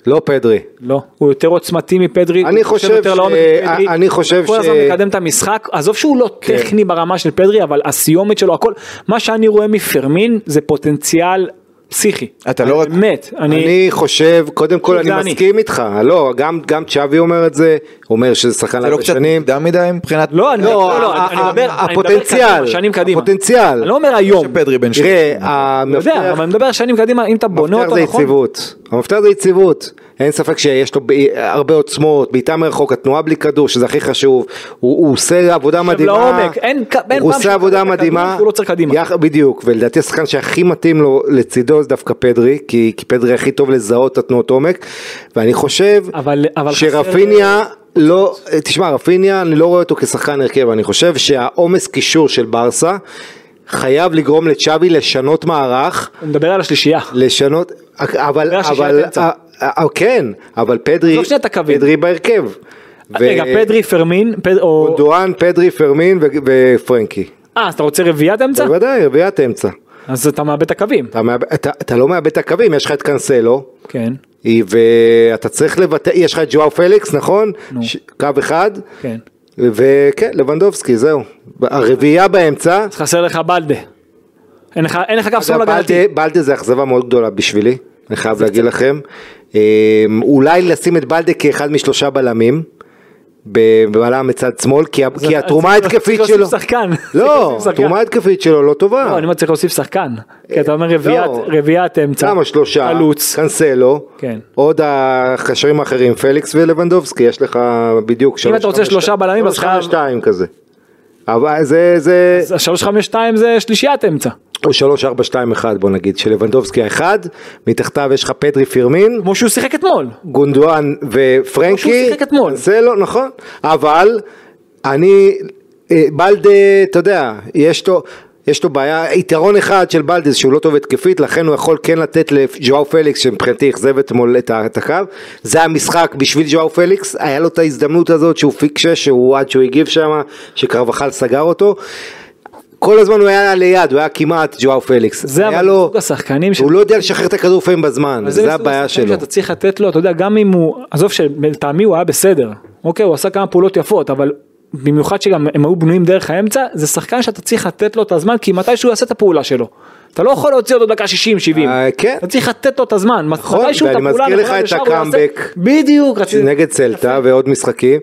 [SPEAKER 3] לא פדרי.
[SPEAKER 2] לא, הוא יותר עוצמתי מפדרי,
[SPEAKER 3] אני
[SPEAKER 2] הוא
[SPEAKER 3] חושב
[SPEAKER 2] יותר
[SPEAKER 3] ש-
[SPEAKER 2] לעומק מפדרי,
[SPEAKER 3] אני חושב
[SPEAKER 2] הוא כל
[SPEAKER 3] ש-
[SPEAKER 2] הזמן מקדם את המשחק, עזוב שהוא לא
[SPEAKER 3] כן.
[SPEAKER 2] טכני ברמה של פדרי, אבל הסיומת שלו, הכל, מה שאני רואה מפרמין זה פוטנציאל פסיכי.
[SPEAKER 1] אתה לא רק-
[SPEAKER 2] באמת, אני...
[SPEAKER 3] אני חושב, קודם כל
[SPEAKER 2] זה
[SPEAKER 3] אני. מסכים איתך, לא, גם, גם צ'אבי אומר את זה, אומר שזה שחקן
[SPEAKER 1] זה לא קצת
[SPEAKER 3] שנים.
[SPEAKER 1] מוקדם מדי מבחינת...
[SPEAKER 2] לא, אני
[SPEAKER 3] לא,
[SPEAKER 2] לא, לא, מדבר,
[SPEAKER 3] הפוטנציאל,
[SPEAKER 2] שנים קדימה.
[SPEAKER 3] הפוטנציאל.
[SPEAKER 2] אני לא אומר היום.
[SPEAKER 1] שפדרי בן
[SPEAKER 3] תראה,
[SPEAKER 2] אני יודע,
[SPEAKER 3] המפתח
[SPEAKER 2] אבל אני מדבר שנים קדימה, אם אתה בונה
[SPEAKER 3] המפתח
[SPEAKER 2] אותו
[SPEAKER 3] זה
[SPEAKER 2] נכון.
[SPEAKER 3] יציבות, המפתח זה יציבות, אין ספק שיש לו הרבה עוצמות, בעיטה מרחוק, התנועה בלי כדור, שזה הכי חשוב, הוא, הוא עושה עבודה
[SPEAKER 2] עכשיו,
[SPEAKER 3] מדהימה,
[SPEAKER 2] לעומק, אין
[SPEAKER 3] הוא
[SPEAKER 2] פעם
[SPEAKER 3] עושה עבודה מדהימה,
[SPEAKER 2] שהוא לא צריך קדימה.
[SPEAKER 3] יח- בדיוק, ולדעתי השחקן שהכי מתאים לו לצידו זה דווקא פדרי, כי, כי פדרי הכי טוב לזהות את התנועות עומק, ואני חושב
[SPEAKER 2] אבל- אבל חסר-
[SPEAKER 3] שרפיניה לא, תשמע רפיניה אני לא רואה אותו כשחקן הרכב, אני חושב שהעומס קישור של ברסה חייב לגרום לצ'אבי לשנות מערך,
[SPEAKER 2] הוא מדבר על השלישייה.
[SPEAKER 3] לשנות, אבל, אבל,
[SPEAKER 2] אמצע.
[SPEAKER 3] אה, אה, כן, אבל פדרי. פדרי בהרכב.
[SPEAKER 2] רגע, פדרי, פרמין, או...
[SPEAKER 3] גונדואן, פדרי, פרמין ו- ופרנקי.
[SPEAKER 2] אה, אז אתה רוצה רביעיית אמצע?
[SPEAKER 3] בוודאי, רביעיית אמצע.
[SPEAKER 2] אז אתה מאבד את הקווים.
[SPEAKER 3] אתה, מאבד- אתה, אתה לא מאבד את הקווים, יש לך את קאנסלו,
[SPEAKER 2] כן,
[SPEAKER 3] ואתה צריך לבטא, יש לך את ג'ואר פליקס, נכון?
[SPEAKER 2] נו.
[SPEAKER 3] ש- קו אחד,
[SPEAKER 2] כן.
[SPEAKER 3] וכן, לבנדובסקי, זהו. הרביעייה באמצע,
[SPEAKER 2] אז חסר לך בלדה. אין לך אין לך קו שמאל הגנתי.
[SPEAKER 3] בלדה, זה אכזבה מאוד גדולה בשבילי, אני חייב להגיד לכם. אה, אולי לשים את בלדה כאחד משלושה בלמים, בבלם מצד שמאל, כי, כי התרומה ההתקפית
[SPEAKER 2] צריך
[SPEAKER 3] שלו,
[SPEAKER 2] להוסיף שחקן. צריך
[SPEAKER 3] לא,
[SPEAKER 2] להוסיף שחקן.
[SPEAKER 3] התרומה ההתקפית שלו לא טובה.
[SPEAKER 2] לא, אני אומר צריך להוסיף שחקן. כי אתה אומר רביעיית-
[SPEAKER 3] לא.
[SPEAKER 2] רביעיית אמצע.
[SPEAKER 3] כמה שלושה,
[SPEAKER 2] חלוץ.
[SPEAKER 3] קאנסלו,
[SPEAKER 2] כן.
[SPEAKER 3] עוד הקשרים האחרים, פליקס ולבנדובסקי, יש לך בדיוק שלוש,
[SPEAKER 2] אתה רוצה שלושה. בלמים, אז חייב-
[SPEAKER 3] חמש, שתיים כזה. אבל זה, זה,
[SPEAKER 2] אז השלוש חמש שתיים זה שלישיית אמצע.
[SPEAKER 3] או שלוש, ארבע, שתיים, אחד, בוא נגיד, שלבנדובסקי האחד, מתחתיו יש לך פדרי פרמין,
[SPEAKER 2] כמו שהוא שיחק אתמול.
[SPEAKER 3] גונדואן
[SPEAKER 2] כמו
[SPEAKER 3] ופרנקי,
[SPEAKER 2] שהוא שיחק אתמול.
[SPEAKER 3] זה לא נכון, אבל אני, אה, בלדה, אתה יודע, יש לו, יש לו בעיה, יתרון אחד של בלדה זה שהוא לא טוב התקפית, לכן הוא יכול כן לתת לג'ואר פליקס, שמבחינתי אכזב אתמול את הקו, זה המשחק בשביל ג'ואר פליקס, היה לו את ההזדמנות הזאת שהוא פיק שש, שהוא עד שהוא הגיב שם, שקרבחל סגר אותו. כל הזמן הוא היה ליד, הוא היה כמעט ג'ואר פליקס.
[SPEAKER 2] זה
[SPEAKER 3] היה
[SPEAKER 2] אבל
[SPEAKER 3] לו,
[SPEAKER 2] השחקנים ש-
[SPEAKER 3] הוא לא יודע לשחרר את הכדור לפעמים בזמן, זה הבעיה שלו.
[SPEAKER 2] שאתה צריך לתת לו, אתה יודע, גם אם הוא, עזוב שלטעמי הוא היה בסדר, אוקיי, הוא עשה כמה פעולות יפות, אבל במיוחד שגם הם היו בנויים דרך האמצע, זה שחקן שאתה צריך לתת לו את הזמן, כי מתי שהוא יעשה את הפעולה שלו. אתה לא יכול להוציא אותו דקה 60-70,
[SPEAKER 3] אה, כן.
[SPEAKER 2] אתה צריך לתת לו את הזמן,
[SPEAKER 3] נכון, ואני מזכיר לך את הקאמבק.
[SPEAKER 2] בדיוק,
[SPEAKER 3] נגד סלטה ועוד משחקים.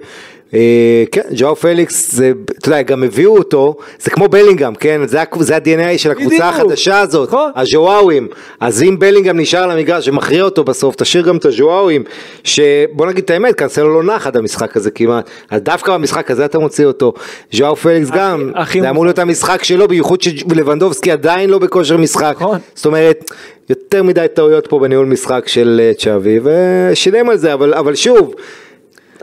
[SPEAKER 3] אה, כן, ז'ואו פליקס, זה, אתה יודע, גם הביאו אותו, זה כמו בלינגהם, כן? זה, זה ה-DNA של הקבוצה. החדשה הזאת,
[SPEAKER 2] נכון.
[SPEAKER 3] הז'ואווים. אז אם בלינגהם נשאר על המגרש ומכריע אותו בסוף, תשאיר גם את הז'ואווים, שבוא נגיד את האמת, קנסלו לא נח עד המשחק הזה כמעט, אז דווקא במשחק הזה אתה מוציא אותו. ז'ואו פליקס גם, זה אמור להיות המשחק שלו, בייחוד שלבנדובסקי עדיין לא בכושר משחק.
[SPEAKER 2] נכון.
[SPEAKER 3] זאת אומרת, יותר מדי טעויות פה בניהול משחק של אה, צ'אבי, ושילם על זה, אבל, אבל שוב,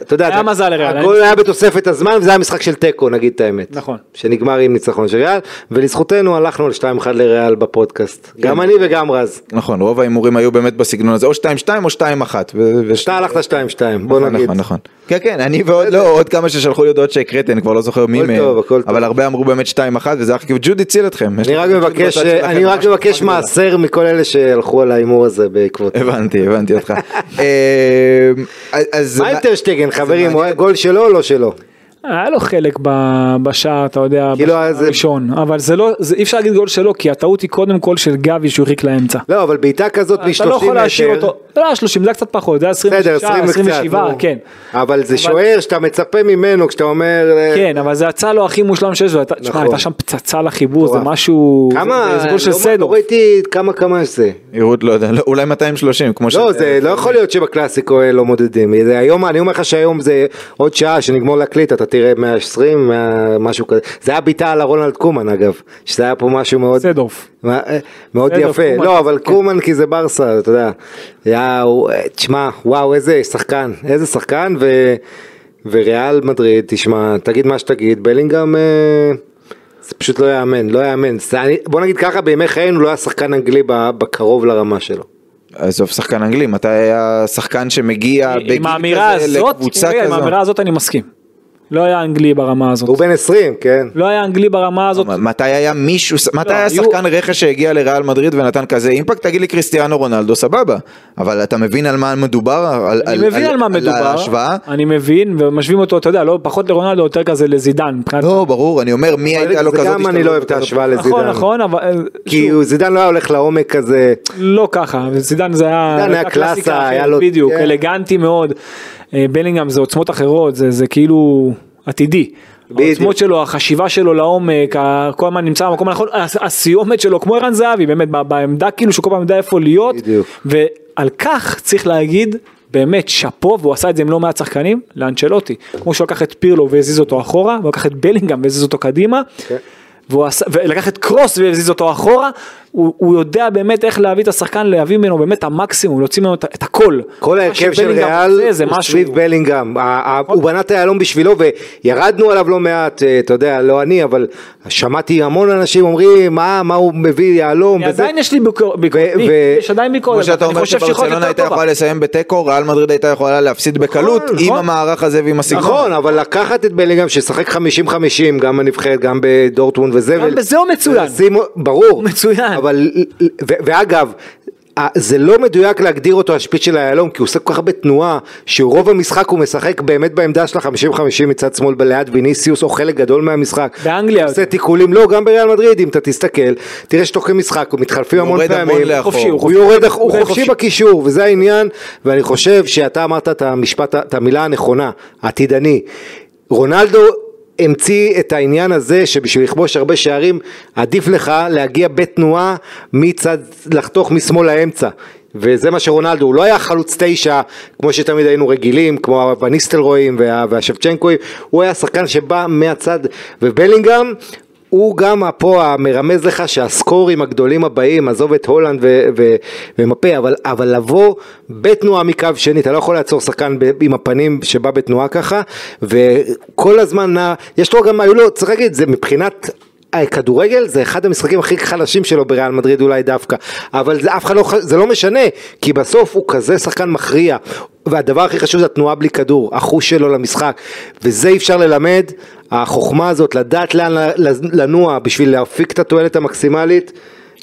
[SPEAKER 3] אתה יודע,
[SPEAKER 2] היה מזל לריאל,
[SPEAKER 3] הגול
[SPEAKER 2] היה-
[SPEAKER 3] בתוספת הזמן, וזה היה משחק של תיקו, נגיד את האמת.
[SPEAKER 2] נכון.
[SPEAKER 3] שנגמר עם ניצחון של ריאל, ולזכותנו הלכנו על 2-1 לריאל בפודקאסט.
[SPEAKER 2] כן.
[SPEAKER 3] גם אני וגם רז.
[SPEAKER 1] נכון, רוב ההימורים היו באמת בסגנון הזה, או 2-2 או 2-1. ו- ו-
[SPEAKER 3] אתה הלכת 2-2, בוא
[SPEAKER 1] נכון,
[SPEAKER 3] נגיד.
[SPEAKER 1] נכון, נכון. כן, כן, אני ועוד, לא, עוד כמה ששלחו לי הודעות שהקראתי, אני כבר לא זוכר מי
[SPEAKER 3] הכל
[SPEAKER 1] מהם,
[SPEAKER 3] טוב, הכל טוב.
[SPEAKER 1] אבל הרבה אמרו באמת 2-1, וזה היה כאילו ג'וד הציל אתכם.
[SPEAKER 3] אני רק מבקש. מעשר מכל אלה שהלכו על ההימור הזה בעקבות.
[SPEAKER 1] הבנתי, הבנתי אותך. אה.
[SPEAKER 3] מה עם טרשטגן, חברים, היה
[SPEAKER 1] מעניין.
[SPEAKER 3] גול שלו או לא שלו?
[SPEAKER 2] היה לו חלק ב- בשער, אתה יודע,
[SPEAKER 3] כאילו,
[SPEAKER 2] בשער
[SPEAKER 3] זה-
[SPEAKER 2] הראשון, אבל זה לא, זה אי אפשר להגיד גול שלו, כי הטעות היא קודם כל של גבי שהוא הרחיק לאמצע.
[SPEAKER 3] לא, אבל בעיטה כזאת
[SPEAKER 2] אתה לא
[SPEAKER 3] מ-30
[SPEAKER 2] יכול להשאיר
[SPEAKER 3] מטר.
[SPEAKER 2] אותו, לא היה 30, זה היה קצת פחות, זה היה 26,
[SPEAKER 3] בסדר, 20 וקצת,
[SPEAKER 2] 27,
[SPEAKER 3] נו.
[SPEAKER 2] כן.
[SPEAKER 3] אבל זה שוער שאתה מצפה ממנו כשאתה אומר... אה,
[SPEAKER 2] כן, אבל זה יצא לו הכי מושלם שיש תשמע,
[SPEAKER 3] נכון.
[SPEAKER 2] הייתה שם פצצה לחיבור, זה. משהו,
[SPEAKER 3] כמה,
[SPEAKER 2] זה- גול של
[SPEAKER 3] לא-
[SPEAKER 2] סדור.
[SPEAKER 3] לא ראיתי כמה כמה זה.
[SPEAKER 1] יראו, לא יודע, לא, אולי 230, כמו ש...
[SPEAKER 3] לא, זה לא יכול להיות שבקלאסיקו אה, לא מודדים. היום, אני אומר לך שהיום זה עוד שעה שנגמור להקליט, אתה תראה 120, 100, משהו כזה. זה היה בעיטה על הרונלד קומן אגב, שזה היה פה משהו מאוד...
[SPEAKER 2] סדורף.
[SPEAKER 3] מה, אה, מאוד
[SPEAKER 2] בסדר,
[SPEAKER 3] יפה,
[SPEAKER 2] קומן,
[SPEAKER 3] לא אבל
[SPEAKER 2] כן.
[SPEAKER 3] קומן כי זה ברסה, אתה יודע, היה, הוא- אה, תשמע, וואו איזה שחקן, איזה שחקן ו, וריאל מדריד, תשמע, תגיד מה שתגיד, בלינגהם, אה, זה פשוט לא יאמן, לא יאמן, בוא נגיד ככה, בימי חיינו לא היה שחקן אנגלי ב- בקרוב לרמה שלו.
[SPEAKER 1] עזוב שחקן אנגלי, מתי היה שחקן שמגיע בגיל כזה לקבוצה
[SPEAKER 2] רגע, עם? האמירה הזאת אני מסכים. לא היה אנגלי ברמה הזאת.
[SPEAKER 3] הוא בן 20, כן.
[SPEAKER 2] לא היה אנגלי ברמה הזאת.
[SPEAKER 1] מתי היה מישהו, מתי היה
[SPEAKER 2] היו-
[SPEAKER 1] שחקן רכש שהגיע לריאל מדריד ונתן כזה אימפקט? תגיד לי קריסטיאנו רונלדו, סבבה. אבל אתה מבין על מה מדובר?
[SPEAKER 2] אני מבין על מה מדובר,
[SPEAKER 1] ההשוואה?
[SPEAKER 2] אני מבין, ומשווים אותו, אתה יודע, לא פחות לרונלדו, יותר כזה לזידן.
[SPEAKER 1] לא, ברור, אני אומר, מי הייתה לו כזאת
[SPEAKER 3] גם אני לא אוהב את ההשוואה לזידן.
[SPEAKER 2] נכון, נכון, אבל אה,
[SPEAKER 3] כי זידן לא היה הולך לעומק כזה.
[SPEAKER 2] לא ככה, זידן זה היה,
[SPEAKER 3] זידן היה קלאסה, היה לו-
[SPEAKER 2] בדיוק,
[SPEAKER 3] כן.
[SPEAKER 2] אלגנטי מאוד. אה, בלינגהם זה עוצמות אחרות, זה זה כאילו עתידי.
[SPEAKER 3] בדיוק.
[SPEAKER 2] העוצמות שלו, החשיבה שלו לעומק, כל הזמן נמצא במקום הנכון, הס- הסיומת שלו כמו ערן זהבי, באמת בעמדה כאילו שהוא כל פעם יודע איפה להיות,
[SPEAKER 3] בדיוק.
[SPEAKER 2] ועל כך צריך להגיד. באמת שאפו והוא עשה את זה עם לא מעט שחקנים לאנצ'לוטי כמו שהוא לקח את פירלו והזיז אותו אחורה והוא לקח את בלינגהם והזיז אותו קדימה
[SPEAKER 3] כן.
[SPEAKER 2] והוא עשה, ולקח את קרוס והזיז אותו אחורה, הוא, הוא יודע באמת איך להביא את השחקן, להביא ממנו באמת את המקסימום, להוציא ממנו את, את הכל.
[SPEAKER 3] כל ההרכב של ריאל הוא סביב בלינגהם, הוא בנה את היהלום בשבילו וירדנו עליו לא מעט, אה, אתה יודע, לא אני, אבל שמעתי המון אנשים אומרים מה מה הוא מביא יהלום.
[SPEAKER 2] עדיין יש לי ביקור- ביקורת, יש עדיין ביקורת,
[SPEAKER 1] כמו שאתה
[SPEAKER 2] אני
[SPEAKER 1] אומר
[SPEAKER 2] חושב שיכול להיות
[SPEAKER 1] שברצלונה הייתה. יכולה לסיים בתיקו, ריאל מדריד הייתה יכולה להפסיד בקלות עם
[SPEAKER 2] נכון.
[SPEAKER 1] המערך הזה ועם הסגנון.
[SPEAKER 3] נכון, אבל לקחת את בלינגהם ששחק 50-50 גם בנבחרת, גם בדורטמונד וזה,
[SPEAKER 2] גם בזה הוא מצוין.
[SPEAKER 3] ברור,
[SPEAKER 2] מצוין.
[SPEAKER 3] אבל, ו- ואגב, זה לא מדויק להגדיר אותו השפיץ של היהלום, כי הוא עושה כל כך הרבה תנועה, שרוב המשחק הוא משחק באמת בעמדה של ה-50-50 מצד שמאל ליד ויניסיוס, או חלק גדול מהמשחק.
[SPEAKER 2] באנגליה.
[SPEAKER 3] הוא עושה תיקולים, לא, גם בריאל מדריד, אם אתה תסתכל, תראה שתוך משחק, הוא מתחלפים המון
[SPEAKER 1] יורד המון
[SPEAKER 3] פעמים,
[SPEAKER 1] לאחור.
[SPEAKER 2] חופשי, הוא
[SPEAKER 3] הוא יורד, הוא חופשי
[SPEAKER 2] חופשי.
[SPEAKER 3] בקישור, וזה העניין, ואני חושב שאתה אמרת את המשפט, את המילה הנכונה, העתידני. רונלדו המציא את העניין הזה שבשביל לכבוש הרבה שערים, עדיף לך להגיע בתנועה מצד, לחתוך משמאל לאמצע. וזה מה שרונלדו, הוא לא היה חלוץ תשע כמו שתמיד היינו רגילים, כמו הווניסטלרואים וה, והשבצ'נקואים, הוא היה שחקן שבא מהצד, ובלינגהם הוא גם פה המרמז לך שהסקורים הגדולים הבאים, עזוב את הולנד ו- ו- ומפה, אבל, אבל לבוא בתנועה מקו שני, אתה לא יכול לעצור שחקן ב- עם הפנים שבא בתנועה ככה, וכל הזמן יש לו גם, היו לו, צריך להגיד, זה מבחינת... כדורגל זה אחד המשחקים הכי חלשים שלו בריאל מדריד אולי דווקא, אבל זה אף אחד לא, זה לא משנה, כי בסוף הוא כזה שחקן מכריע, והדבר הכי חשוב זה התנועה בלי כדור, החוש שלו למשחק, וזה אפשר ללמד, החוכמה הזאת לדעת לאן לנוע בשביל להפיק את התועלת המקסימלית.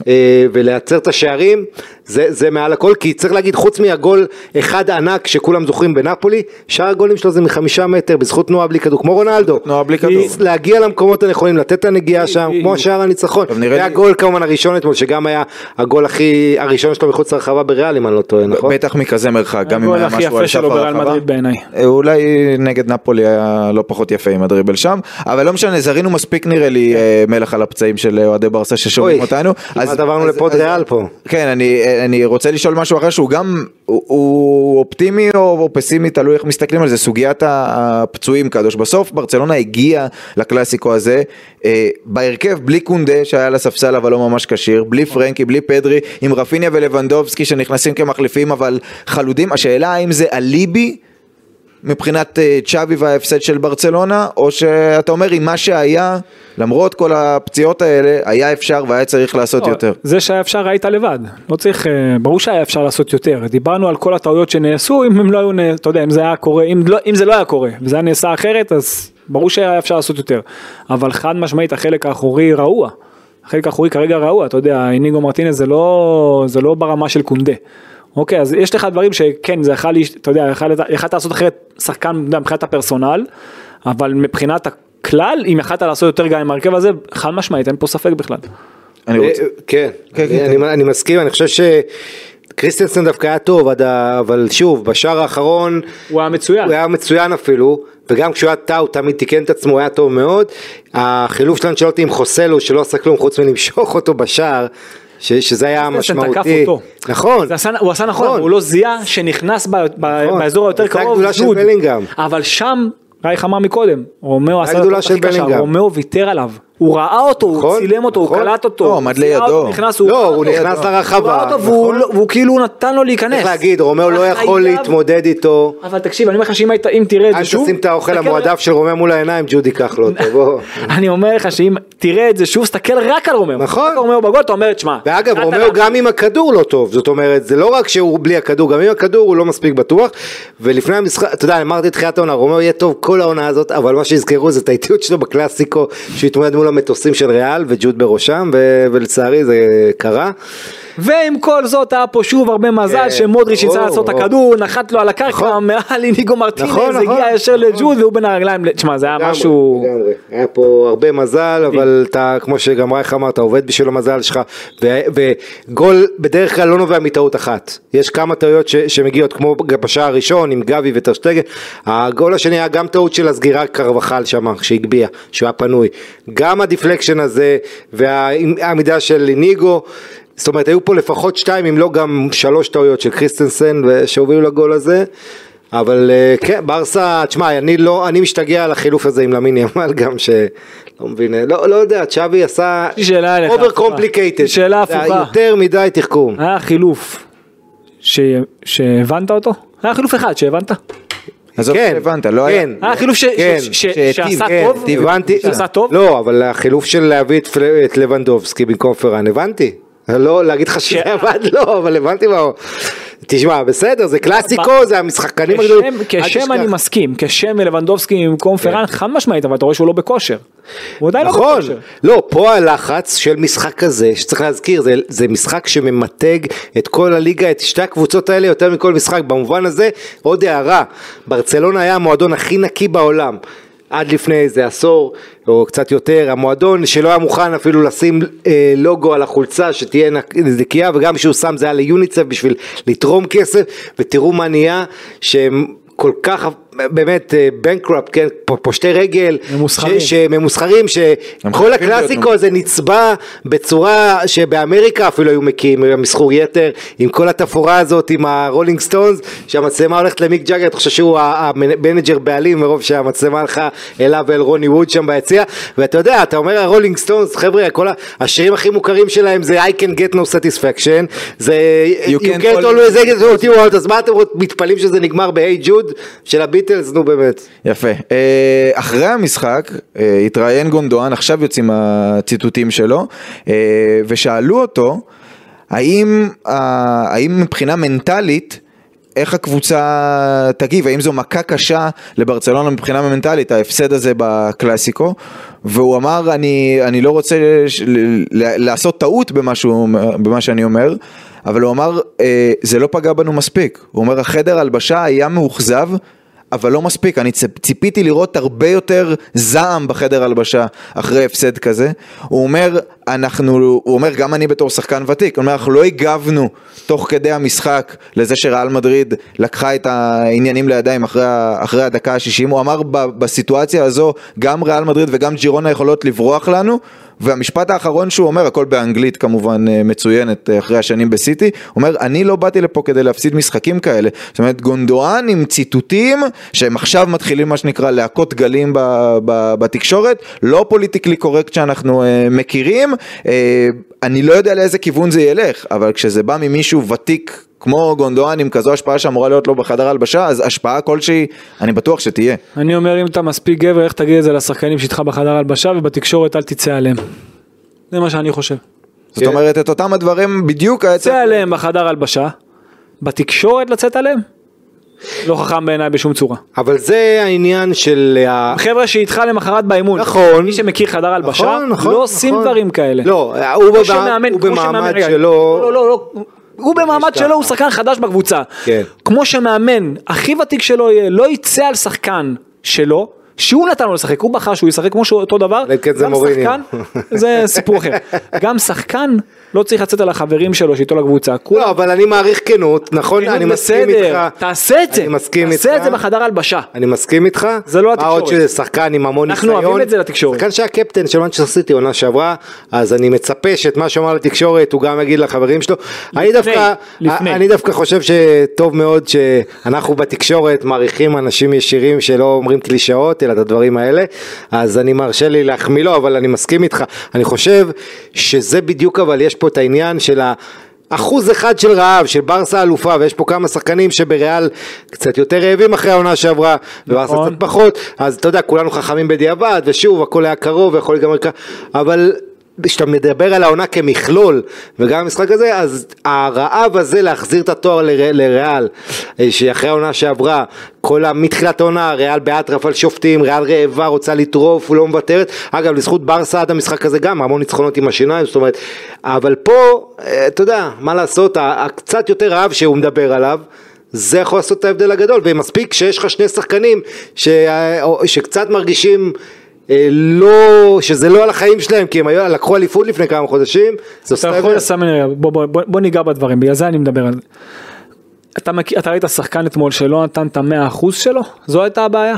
[SPEAKER 3] אה, ולייצר את השערים זה, זה מעל הכל כי צריך להגיד חוץ מהגול אחד ענק שכולם זוכרים בנפולי שאר הגולים שלו זה מחמישה מטר בזכות תנועה בלי כדור כמו רונלדו
[SPEAKER 1] תנועה בלי כדור.
[SPEAKER 3] להגיע למקומות הנכונים לתת את הנגיעה שם
[SPEAKER 2] היא-
[SPEAKER 3] כמו שער הניצחון
[SPEAKER 1] לי-
[SPEAKER 3] והגול כמובן הראשון אתמול שגם היה הגול הכי הראשון שלו מחוץ לרחבה בריאל אם אני לא טועה נכון?
[SPEAKER 1] בטח מכזה מרחק, גם אם
[SPEAKER 2] הגול
[SPEAKER 1] היה
[SPEAKER 2] הכי
[SPEAKER 1] משהו
[SPEAKER 2] יפה
[SPEAKER 1] על
[SPEAKER 2] שלו
[SPEAKER 1] סף
[SPEAKER 2] בריאל
[SPEAKER 1] הרחבה.
[SPEAKER 2] מדריד בעיניי.
[SPEAKER 1] אה, אולי נגד נפולי היה לא פחות יפה עם הדריבל שם, אבל לא משנה, זרינו מספיק נראה לי אה, מלך על הפצעים של אוהדי ברסה ששומעים אותנו.
[SPEAKER 3] כמעט
[SPEAKER 1] אז-
[SPEAKER 3] עברנו לפוד ריאל פה.
[SPEAKER 1] כן, אני, אני רוצה לשאול משהו אחר שהוא גם, הוא, הוא אופטימי או, או פסימי, תלוי איך מסתכלים על זה, סוגיית הפצועים קדוש. בסוף ברצלונה הגיעה לקלאסיקו הזה אה, בהרכב בלי קונדה שהיה על הספסל אבל לא ממש כשיר, בלי פרנקי, בלי פדרי, עם רפיניה ולבנדובסקי שנכנסים כמחליפים אבל חלודים. השאלה האם זה אליבי מבחינת אה, צ'אבי וההפסד של ברצלונה, או שאתה אומר עם מה שהיה, למרות כל הפציעות האלה, היה אפשר והיה צריך לעשות
[SPEAKER 2] לא,
[SPEAKER 1] יותר.
[SPEAKER 2] זה שהיה אפשר היית לבד, לא צריך, אה, ברור שהיה אפשר לעשות יותר, דיברנו על כל הטעויות שנעשו, אם הם לא היו, אתה יודע, אם זה היה קורה, אם, לא, אם זה לא היה קורה, וזה היה נעשה אחרת, אז ברור שהיה אפשר לעשות יותר, אבל חד משמעית החלק האחורי רעוע, החלק האחורי כרגע רעוע, אתה יודע, איניגו מרטינס זה לא, זה לא ברמה של קונדה. אוקיי, אז יש לך דברים שכן, זה יכול, אתה יודע, יכול- יכלת לעשות אחרת שחקן, מבחינת הפרסונל, אבל מבחינת הכלל, אם יכלת לעשות יותר גם עם ההרכב הזה, חד משמעית, אין פה ספק בכלל.
[SPEAKER 1] אני רוצה...
[SPEAKER 3] אה, כן,
[SPEAKER 1] כן,
[SPEAKER 3] אני-
[SPEAKER 1] כן,
[SPEAKER 3] אני- מסכים, אני חושב שקריסטנסן דווקא היה טוב, עד ה- אבל שוב, בשער האחרון
[SPEAKER 2] הוא היה מצוין.
[SPEAKER 3] הוא היה מצוין אפילו, וגם כשהוא היה טעה הוא תמיד תיקן את עצמו, הוא היה טוב מאוד. החילוף של אנצ'לוטי עם חוסלו שלא עשה כלום חוץ מלמשוך אותו בשער, ש- שזה היה משמעותי. נכון.
[SPEAKER 2] עשה, הוא עשה נכון,
[SPEAKER 3] נכון.
[SPEAKER 2] הוא לא זיהה שנכנס ב, ב,
[SPEAKER 3] נכון.
[SPEAKER 2] באזור היותר קרוב,
[SPEAKER 3] הגדולה של
[SPEAKER 2] ג'וד.
[SPEAKER 3] בלינגהאם.
[SPEAKER 2] אבל שם, רייך אמר מקודם, רומאו עשה
[SPEAKER 3] של
[SPEAKER 2] הכי קשה. רומאו ויתר עליו, הוא ראה אותו, הוא
[SPEAKER 3] נכון,
[SPEAKER 2] צילם אותו, הוא
[SPEAKER 3] נכון.
[SPEAKER 2] קלט אותו.
[SPEAKER 1] לא,
[SPEAKER 2] הוא
[SPEAKER 1] עמד לידו.
[SPEAKER 2] אותו, נכנס, הוא
[SPEAKER 3] לא, הוא. נכנס
[SPEAKER 2] הוא
[SPEAKER 3] לרחבה,
[SPEAKER 2] ראה אותו והוא
[SPEAKER 3] נכון.
[SPEAKER 2] לא- והוא כאילו נתן לו להיכנס.
[SPEAKER 3] צריך להגיד, רומאו לא יכול
[SPEAKER 2] חייב-
[SPEAKER 3] להתמודד איתו.
[SPEAKER 2] אבל תקשיב, אני אומר לך שאם תראה את
[SPEAKER 3] אל
[SPEAKER 2] זה שוב,
[SPEAKER 3] תשים את האוכל המועדף של רומאו מול העיניים, ג'ודי קח לו אותו, בוא.
[SPEAKER 2] אני אומר לך שאם תראה את זה שוב, תסתכל רק על רומאו.
[SPEAKER 3] נכון.
[SPEAKER 2] רומאו בגול, אתה אומר, תשמע.
[SPEAKER 3] ואגב, רומאו גם עם הכדור לא טוב, זאת אומרת, זה לא רק שהוא בלי הכדור, גם עם הכדור הוא לא מספיק בטוח, ולפני המשחק, אתה יודע, אמרתי תחילת העונה, רומאו יהיה טוב כל העונה הזאת, אבל מה שיזכרו זה את האיטיות שלו בקלאסיקו, שהוא התמודד מול המטוסים של ריאל, וג'וד בראשם, ולצערי זה קרה.
[SPEAKER 2] ועם כל זאת היה פה שוב הרבה מזל
[SPEAKER 3] כן,
[SPEAKER 2] שמודריץ'
[SPEAKER 3] ברור,
[SPEAKER 2] לעשות את. הכדור, נחת לו על הקרקע,
[SPEAKER 3] נכון.
[SPEAKER 2] מעל איניגו מרטינז,
[SPEAKER 3] נכון, נכון,
[SPEAKER 2] הגיע ישר
[SPEAKER 3] נכון.
[SPEAKER 2] לג'וד והוא בין הרגליים, תשמע זה היה משהו.
[SPEAKER 3] היה פה הרבה מזל, אבל אתה, כמו שגם רייך אמר, אתה עובד בשביל המזל שלך, וגול בדרך כלל לא נובע מטעות אחת. יש כמה טעויות שמגיעות, כמו בשער הראשון עם גבי וטרשטגן, הגול השני היה גם טעות של הסגירה קרבחל שם, שהגביה, שהוא היה פנוי. גם ה deflection הזה, והעמידה של איניגו, זאת אומרת, היו פה לפחות שתיים, אם לא גם שלוש טעויות של קריסטנסן, שהובילו לגול הזה. אבל אה, כן, ברסה, תשמע, אני לא, אני משתגע על החילוף הזה עם למין ימל גם ש... לא מבין, אה, לא, לא יודע, צ'אבי עשה...
[SPEAKER 2] שאלה אליך,
[SPEAKER 3] over
[SPEAKER 2] הפוכה.
[SPEAKER 3] complicated.
[SPEAKER 2] יש לי שאלה הפוכה.
[SPEAKER 3] יותר מדי תחכום.
[SPEAKER 2] היה חילוף ש- שהבנת אותו? היה חילוף אחד שהבנת?
[SPEAKER 1] עזוב
[SPEAKER 3] כן,
[SPEAKER 1] שהבנת, לא היה...
[SPEAKER 3] כן.
[SPEAKER 2] היה חילוף ש-
[SPEAKER 3] כן,
[SPEAKER 2] ש- ש- שעשה
[SPEAKER 3] כן,
[SPEAKER 2] טוב?
[SPEAKER 3] הבנתי,
[SPEAKER 2] שעשה טוב?
[SPEAKER 3] לא, אבל החילוף של להביא את פל- את לבנדובסקי במקום פרן, הבנתי. לא להגיד לך שזה עבד, לא, אבל הבנתי מה... הוא- תשמע, בסדר, זה קלאסיקו, זה המשחקנים הגדולים.
[SPEAKER 2] כשם-. אני מסכים, כשם מלבנדובסקי במקום פרן חד משמעית, אבל אתה רואה שהוא לא בכושר. הוא עדיין לא
[SPEAKER 3] כן. נכון,
[SPEAKER 2] בכושר.
[SPEAKER 3] לא, פה הלחץ של משחק כזה, שצריך להזכיר, זה משחק שממתג את כל הליגה, את שתי הקבוצות האלה יותר מכל משחק, במובן הזה, עוד הערה, ברצלונה היה המועדון הכי נקי בעולם. עד לפני איזה עשור או קצת יותר, המועדון שלא היה מוכן אפילו לשים אה, לוגו על החולצה שתהיה נקייה וגם כשהוא שם זה היה ליוניצף בשביל לתרום כסף ותראו מה נהיה שהם כל כך באמת בנקראפ, כן, פ- פושטי רגל,
[SPEAKER 2] ממוסחרים.
[SPEAKER 3] ש- ממוסחרים,
[SPEAKER 1] הם
[SPEAKER 3] שכל הקלאסיקו הזה נצבע בצורה שבאמריקה אפילו היו מקיאים, מסחור יתר, עם כל התפאורה הזאת עם הרולינג סטונס, שהמצלמה הולכת למיק ג'אגר, אתה חושב שהוא ה- ה manager בעלים מרוב שהמצלמה הלכה אליו ואל רוני ווד שם ביציע, ואתה יודע, אתה אומר הרולינג סטונס, חבר'ה, כל ה- השירים הכי מוכרים שלהם זה I can get no satisfaction, זה
[SPEAKER 1] You
[SPEAKER 3] you
[SPEAKER 1] can't always
[SPEAKER 3] get you want, אז מה אתם מתפלאים שזה נגמר ב-Hey Jude של הביטלס, נו באמת.
[SPEAKER 1] יפה. אה, אחרי המשחק אה, התראיין גונדואן, עכשיו יוצאים הציטוטים שלו, אה, ושאלו אותו האם, האם מבחינה מנטלית איך הקבוצה תגיב, האם זו מכה קשה לברצלונה מבחינה מנטלית, ההפסד הזה בקלאסיקו, והוא אמר אני, אני לא רוצה ש- לעשות טעות במה, שהוא, במה שאני אומר, אבל הוא אמר "אה, זה לא פגע בנו מספיק, הוא אומר החדר הלבשה היה מאוכזב אבל לא מספיק, אני ציפיתי לראות הרבה יותר זעם בחדר הלבשה אחרי הפסד כזה. הוא אומר, אנחנו, הוא אומר, גם אני בתור שחקן ותיק, הוא אומר, אנחנו לא הגבנו תוך כדי המשחק לזה שריאל מדריד לקחה את העניינים לידיים אחרי, אחרי הדקה ה-60, הוא אמר, "ב- בסיטואציה הזו, גם ריאל מדריד וגם ג'ירונה יכולות לברוח לנו, והמשפט האחרון שהוא אומר, הכל באנגלית כמובן אה, מצוינת אה, אחרי השנים בסיטי, הוא אומר, אני לא באתי לפה כדי להפסיד משחקים כאלה. זאת אומרת, גונדואן עם ציטוטים, שהם עכשיו מתחילים מה שנקרא להכות גלים בתקשורת, לא politically correct שאנחנו אה, מכירים, אני לא יודע לאיזה כיוון זה ילך, אבל כשזה בא ממישהו ותיק כמו גונדואן עם כזו השפעה שאמורה להיות לו בחדר הלבשה, אז השפעה כלשהי, אני בטוח שתהיה.
[SPEAKER 2] אני אומר אם אתה מספיק גבר איך תגיד את זה לשחקנים שאיתך בחדר הלבשה ובתקשורת אל תצא עליהם. זה מה שאני חושב.
[SPEAKER 1] זאת. אומרת, את אותם הדברים בדיוק היה
[SPEAKER 2] צא עליהם בחדר הלבשה, בתקשורת לצאת עליהם? לא חכם בעיניי בשום צורה.
[SPEAKER 3] אבל זה העניין של...
[SPEAKER 2] חבר'ה שאיתך למחרת באימון,
[SPEAKER 3] נכון.
[SPEAKER 2] מי שמכיר חדר הלבשה,
[SPEAKER 3] נכון, נכון,
[SPEAKER 2] לא עושים
[SPEAKER 3] נכון.
[SPEAKER 2] דברים כאלה.
[SPEAKER 3] לא, הוא במע-
[SPEAKER 2] שמאמן-
[SPEAKER 3] הוא במעמד
[SPEAKER 2] שמאמן-
[SPEAKER 3] שלו-
[SPEAKER 2] לא, לא, לא, הוא במעמד. שלו, הוא שחקן חדש בקבוצה.
[SPEAKER 3] כן.
[SPEAKER 2] כמו שמאמן הכי ותיק שלו יהיה, לא יצא על שחקן שלו, שהוא נתן לו לשחק, הוא בחר שהוא ישחק כמו שהוא אותו דבר,
[SPEAKER 3] כן זה
[SPEAKER 2] גם. שחקן, זה סיפור אחר, גם שחקן לא צריך לצאת על החברים שלו שאיתו לקבוצה,
[SPEAKER 3] לא, אבל אני מעריך כנות, נכון,
[SPEAKER 2] כנות
[SPEAKER 3] אני מסכים איתך.
[SPEAKER 2] תעשה את זה, תעשה. את זה בחדר הלבשה.
[SPEAKER 3] אני מסכים איתך.
[SPEAKER 2] זה לא
[SPEAKER 3] מה עוד
[SPEAKER 2] התקשורת.
[SPEAKER 3] שזה שחקן עם המון
[SPEAKER 2] אנחנו
[SPEAKER 3] ניסיון.
[SPEAKER 2] אוהבים את זה לתקשורת.
[SPEAKER 3] שחקן שהיה קפטן של מנצ'סטר סיטי עונה שעברה, אז אני מצפה שאת מה שאמר לתקשורת הוא גם יגיד לחברים שלו. אני דווקא חושב שטוב מאוד שאנחנו בתקשורת מעריכים אנשים ישירים שלא אומרים קלישאות, שלה את הדברים האלה, אז אני מרשה לי להחמיא לו, אבל אני מסכים איתך. אני חושב שזה בדיוק, אבל יש פה את העניין של ה... אחוז אחד של רעב, של ברסה אלופה, ויש פה כמה שחקנים שבריאל קצת יותר רעבים אחרי העונה שעברה, וברסה
[SPEAKER 2] נכון.
[SPEAKER 3] קצת פחות, אז אתה יודע, כולנו חכמים בדיעבד, ושוב, הכל היה קרוב ויכול להיגמר ככה, אבל כשאתה מדבר על העונה כמכלול, וגם המשחק הזה, אז הרעב הזה להחזיר את התואר לר- לריאל, אה, שאחרי העונה שעברה, כל ה... מתחילת העונה, ריאל באטרף על שופטים, ריאל רעבה, רוצה לטרוף, לא מוותרת, אגב, לזכות ברסה עד המשחק הזה גם, המון ניצחונות עם השיניים, זאת אומרת, אבל פה, אה, אתה יודע, מה לעשות, הקצת יותר רעב שהוא מדבר עליו, זה יכול לעשות את ההבדל הגדול, ומספיק שיש לך שני שחקנים ש... שקצת מרגישים לא, שזה לא על החיים שלהם, כי הם היו, לקחו אליפות לפני כמה חודשים, זה עושה
[SPEAKER 2] אתה יכול. לסמן בוא, בוא, בוא, בוא ניגע בדברים, בגלל זה אני מדבר על זה. אתה, מכיר, אתה ראית שחקן אתמול שלא נתן את המאה אחוז שלו? זו הייתה הבעיה?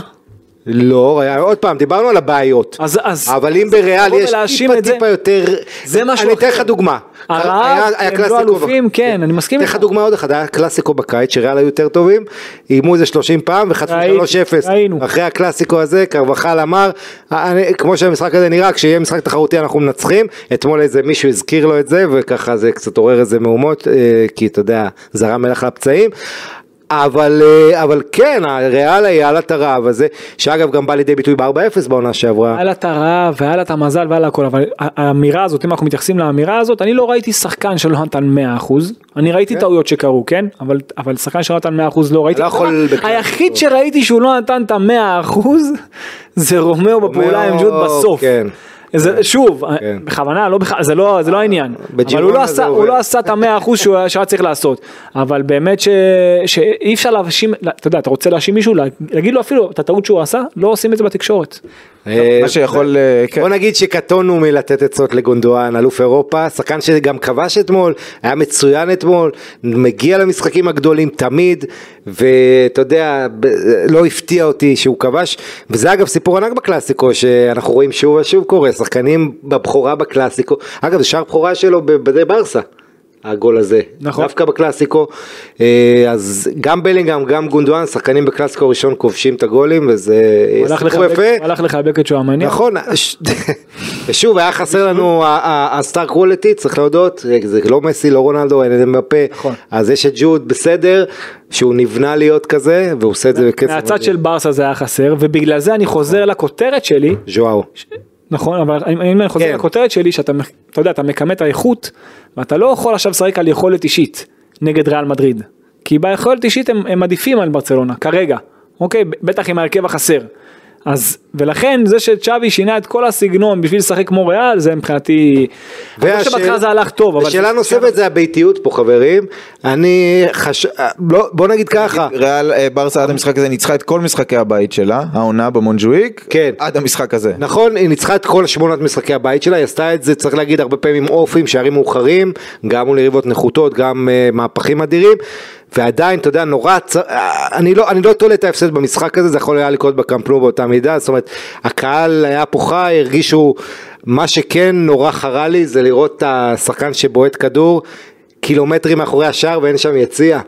[SPEAKER 3] לא, היה- עוד פעם, דיברנו על הבעיות.
[SPEAKER 2] אז, אז,
[SPEAKER 3] אבל אם בריאל יש טיפה היה יותר,
[SPEAKER 2] זה משהו
[SPEAKER 3] אני אתן לך
[SPEAKER 2] אחר.
[SPEAKER 3] דוגמה,
[SPEAKER 2] הרעב,
[SPEAKER 3] היה
[SPEAKER 2] הם לא אלופים, כן, אני מסכים
[SPEAKER 3] אתן לך
[SPEAKER 2] איתך.
[SPEAKER 3] דוגמה עוד אחד, היה קלאסיקו בקיץ שריאל היו יותר טובים, איימו איזה 30 פעם וחטפו
[SPEAKER 2] ראיתי,
[SPEAKER 3] 3-0,
[SPEAKER 2] ראינו.
[SPEAKER 3] אחרי הקלאסיקו הזה קרבחל אמר, אני- כמו שהמשחק הזה נראה, כשיהיה משחק תחרותי אנחנו מנצחים, אתמול איזה מישהו הזכיר לו את זה וככה זה קצת עורר איזה מהומות, אה, כי אתה יודע, זרם מלח לפצעים. אבל, אה, אבל כן, הריאל היה לה את הרעב הזה, שאגב גם בא לידי ביטוי ב-4-0 בעונה שעברה.
[SPEAKER 2] היה לה את הרעב והיה לה את המזל והיה לה הכל, אבל האמירה הזאת, אם אנחנו מתייחסים לאמירה הזאת, אני לא ראיתי שחקן שלא נתן 100%, אני ראיתי טעויות שקרו, כן? אבל, אבל שחקן שלא נתן 100% לא ראיתי.
[SPEAKER 3] לא יכול.
[SPEAKER 2] היחיד שראיתי שהוא לא נתן את ה-100% זה רומאו בפעולה עם ג'וד בסוף.
[SPEAKER 3] כן.
[SPEAKER 2] זה, שוב,
[SPEAKER 3] כן.
[SPEAKER 2] בכוונה, לא. זה לא, זה לא העניין, אבל הוא לא, עשה, הוא. לא עשה את המאה אחוז שהוא שהיה צריך לעשות, אבל באמת ש... שאי אפשר להאשים, אתה יודע, אתה רוצה להאשים מישהו, להגיד לו אפילו את הטעות שהוא עשה, לא עושים את זה בתקשורת.
[SPEAKER 3] אה,
[SPEAKER 1] מה שיכול, אה, כן.
[SPEAKER 3] בוא נגיד שקטונו מלתת עצות לגונדואן, אלוף אירופה, שחקן שגם כבש אתמול, היה מצוין אתמול, מגיע למשחקים הגדולים תמיד, ואתה יודע, לא הפתיע אותי שהוא כבש, וזה אגב סיפור ענק בקלאסיקו, שאנחנו רואים שוב ושוב קורה, שחקנים בבכורה בקלאסיקו, אגב זה שער בכורה שלו בבדי ברסה. הגול הזה,
[SPEAKER 2] נכון.
[SPEAKER 3] דווקא בקלאסיקו, אה, אז גם בלינגהם, גם גונדואן, שחקנים בקלאסיקו ראשון כובשים את הגולים, וזה סיפור יפה.
[SPEAKER 2] הוא הלך לחבק את שועמניה.
[SPEAKER 3] נכון, ש- ושוב היה חסר לנו הסטאר קוולטי, צריך להודות, זה לא מסי, לא רונלדו, אין בפה,
[SPEAKER 2] נכון.
[SPEAKER 3] אז יש את ג'וד בסדר, שהוא נבנה להיות כזה, והוא עושה את זה בקצב.
[SPEAKER 2] מהצד. של ברסה זה היה חסר, ובגלל זה אני חוזר לכותרת שלי,
[SPEAKER 3] ז'ואאו.
[SPEAKER 2] נכון, אבל אני, אני חוזר
[SPEAKER 3] כן.
[SPEAKER 2] לכותרת שלי, שאתה אתה יודע, אתה מקמא את האיכות, ואתה לא יכול עכשיו לשחק על יכולת אישית נגד ריאל מדריד. כי ביכולת אישית הם, הם עדיפים על ברצלונה, כרגע. אוקיי, בטח עם ההרכב החסר. אז, ולכן זה שצ'אבי שינה את כל הסגנון בשביל לשחק כמו ריאל, זה מבחינתי... אני חושב שבהתחלה זה הלך טוב, אבל...
[SPEAKER 3] ושאלה
[SPEAKER 2] זה-
[SPEAKER 3] נוספת זה הביתיות פה חברים, אני חש... לא, בוא נגיד ככה,
[SPEAKER 1] ריאל אה, ברסה עד המשחק הזה ניצחה את כל משחקי הבית שלה, העונה במונג'וויק,
[SPEAKER 3] כן.
[SPEAKER 1] עד המשחק הזה.
[SPEAKER 3] נכון, היא ניצחה את כל שמונת משחקי הבית שלה, היא עשתה את זה, צריך להגיד, הרבה פעמים עם אופים, שערים מאוחרים, גם מול יריבות נחותות, גם uh, מהפכים אדירים, ועדיין, אתה יודע, נורא, צ... אה, אני לא, אני לא תולה את ההפסד במשחק הזה, זה יכול היה לקרות בקמפנו באותה מידה, זאת אומרת, הקהל היה פה חי, הרגישו, מה שכן נורא חרה לי, זה לראות את השחקן שבועט כדור, קילומטרים מאחורי השער ואין שם יציע.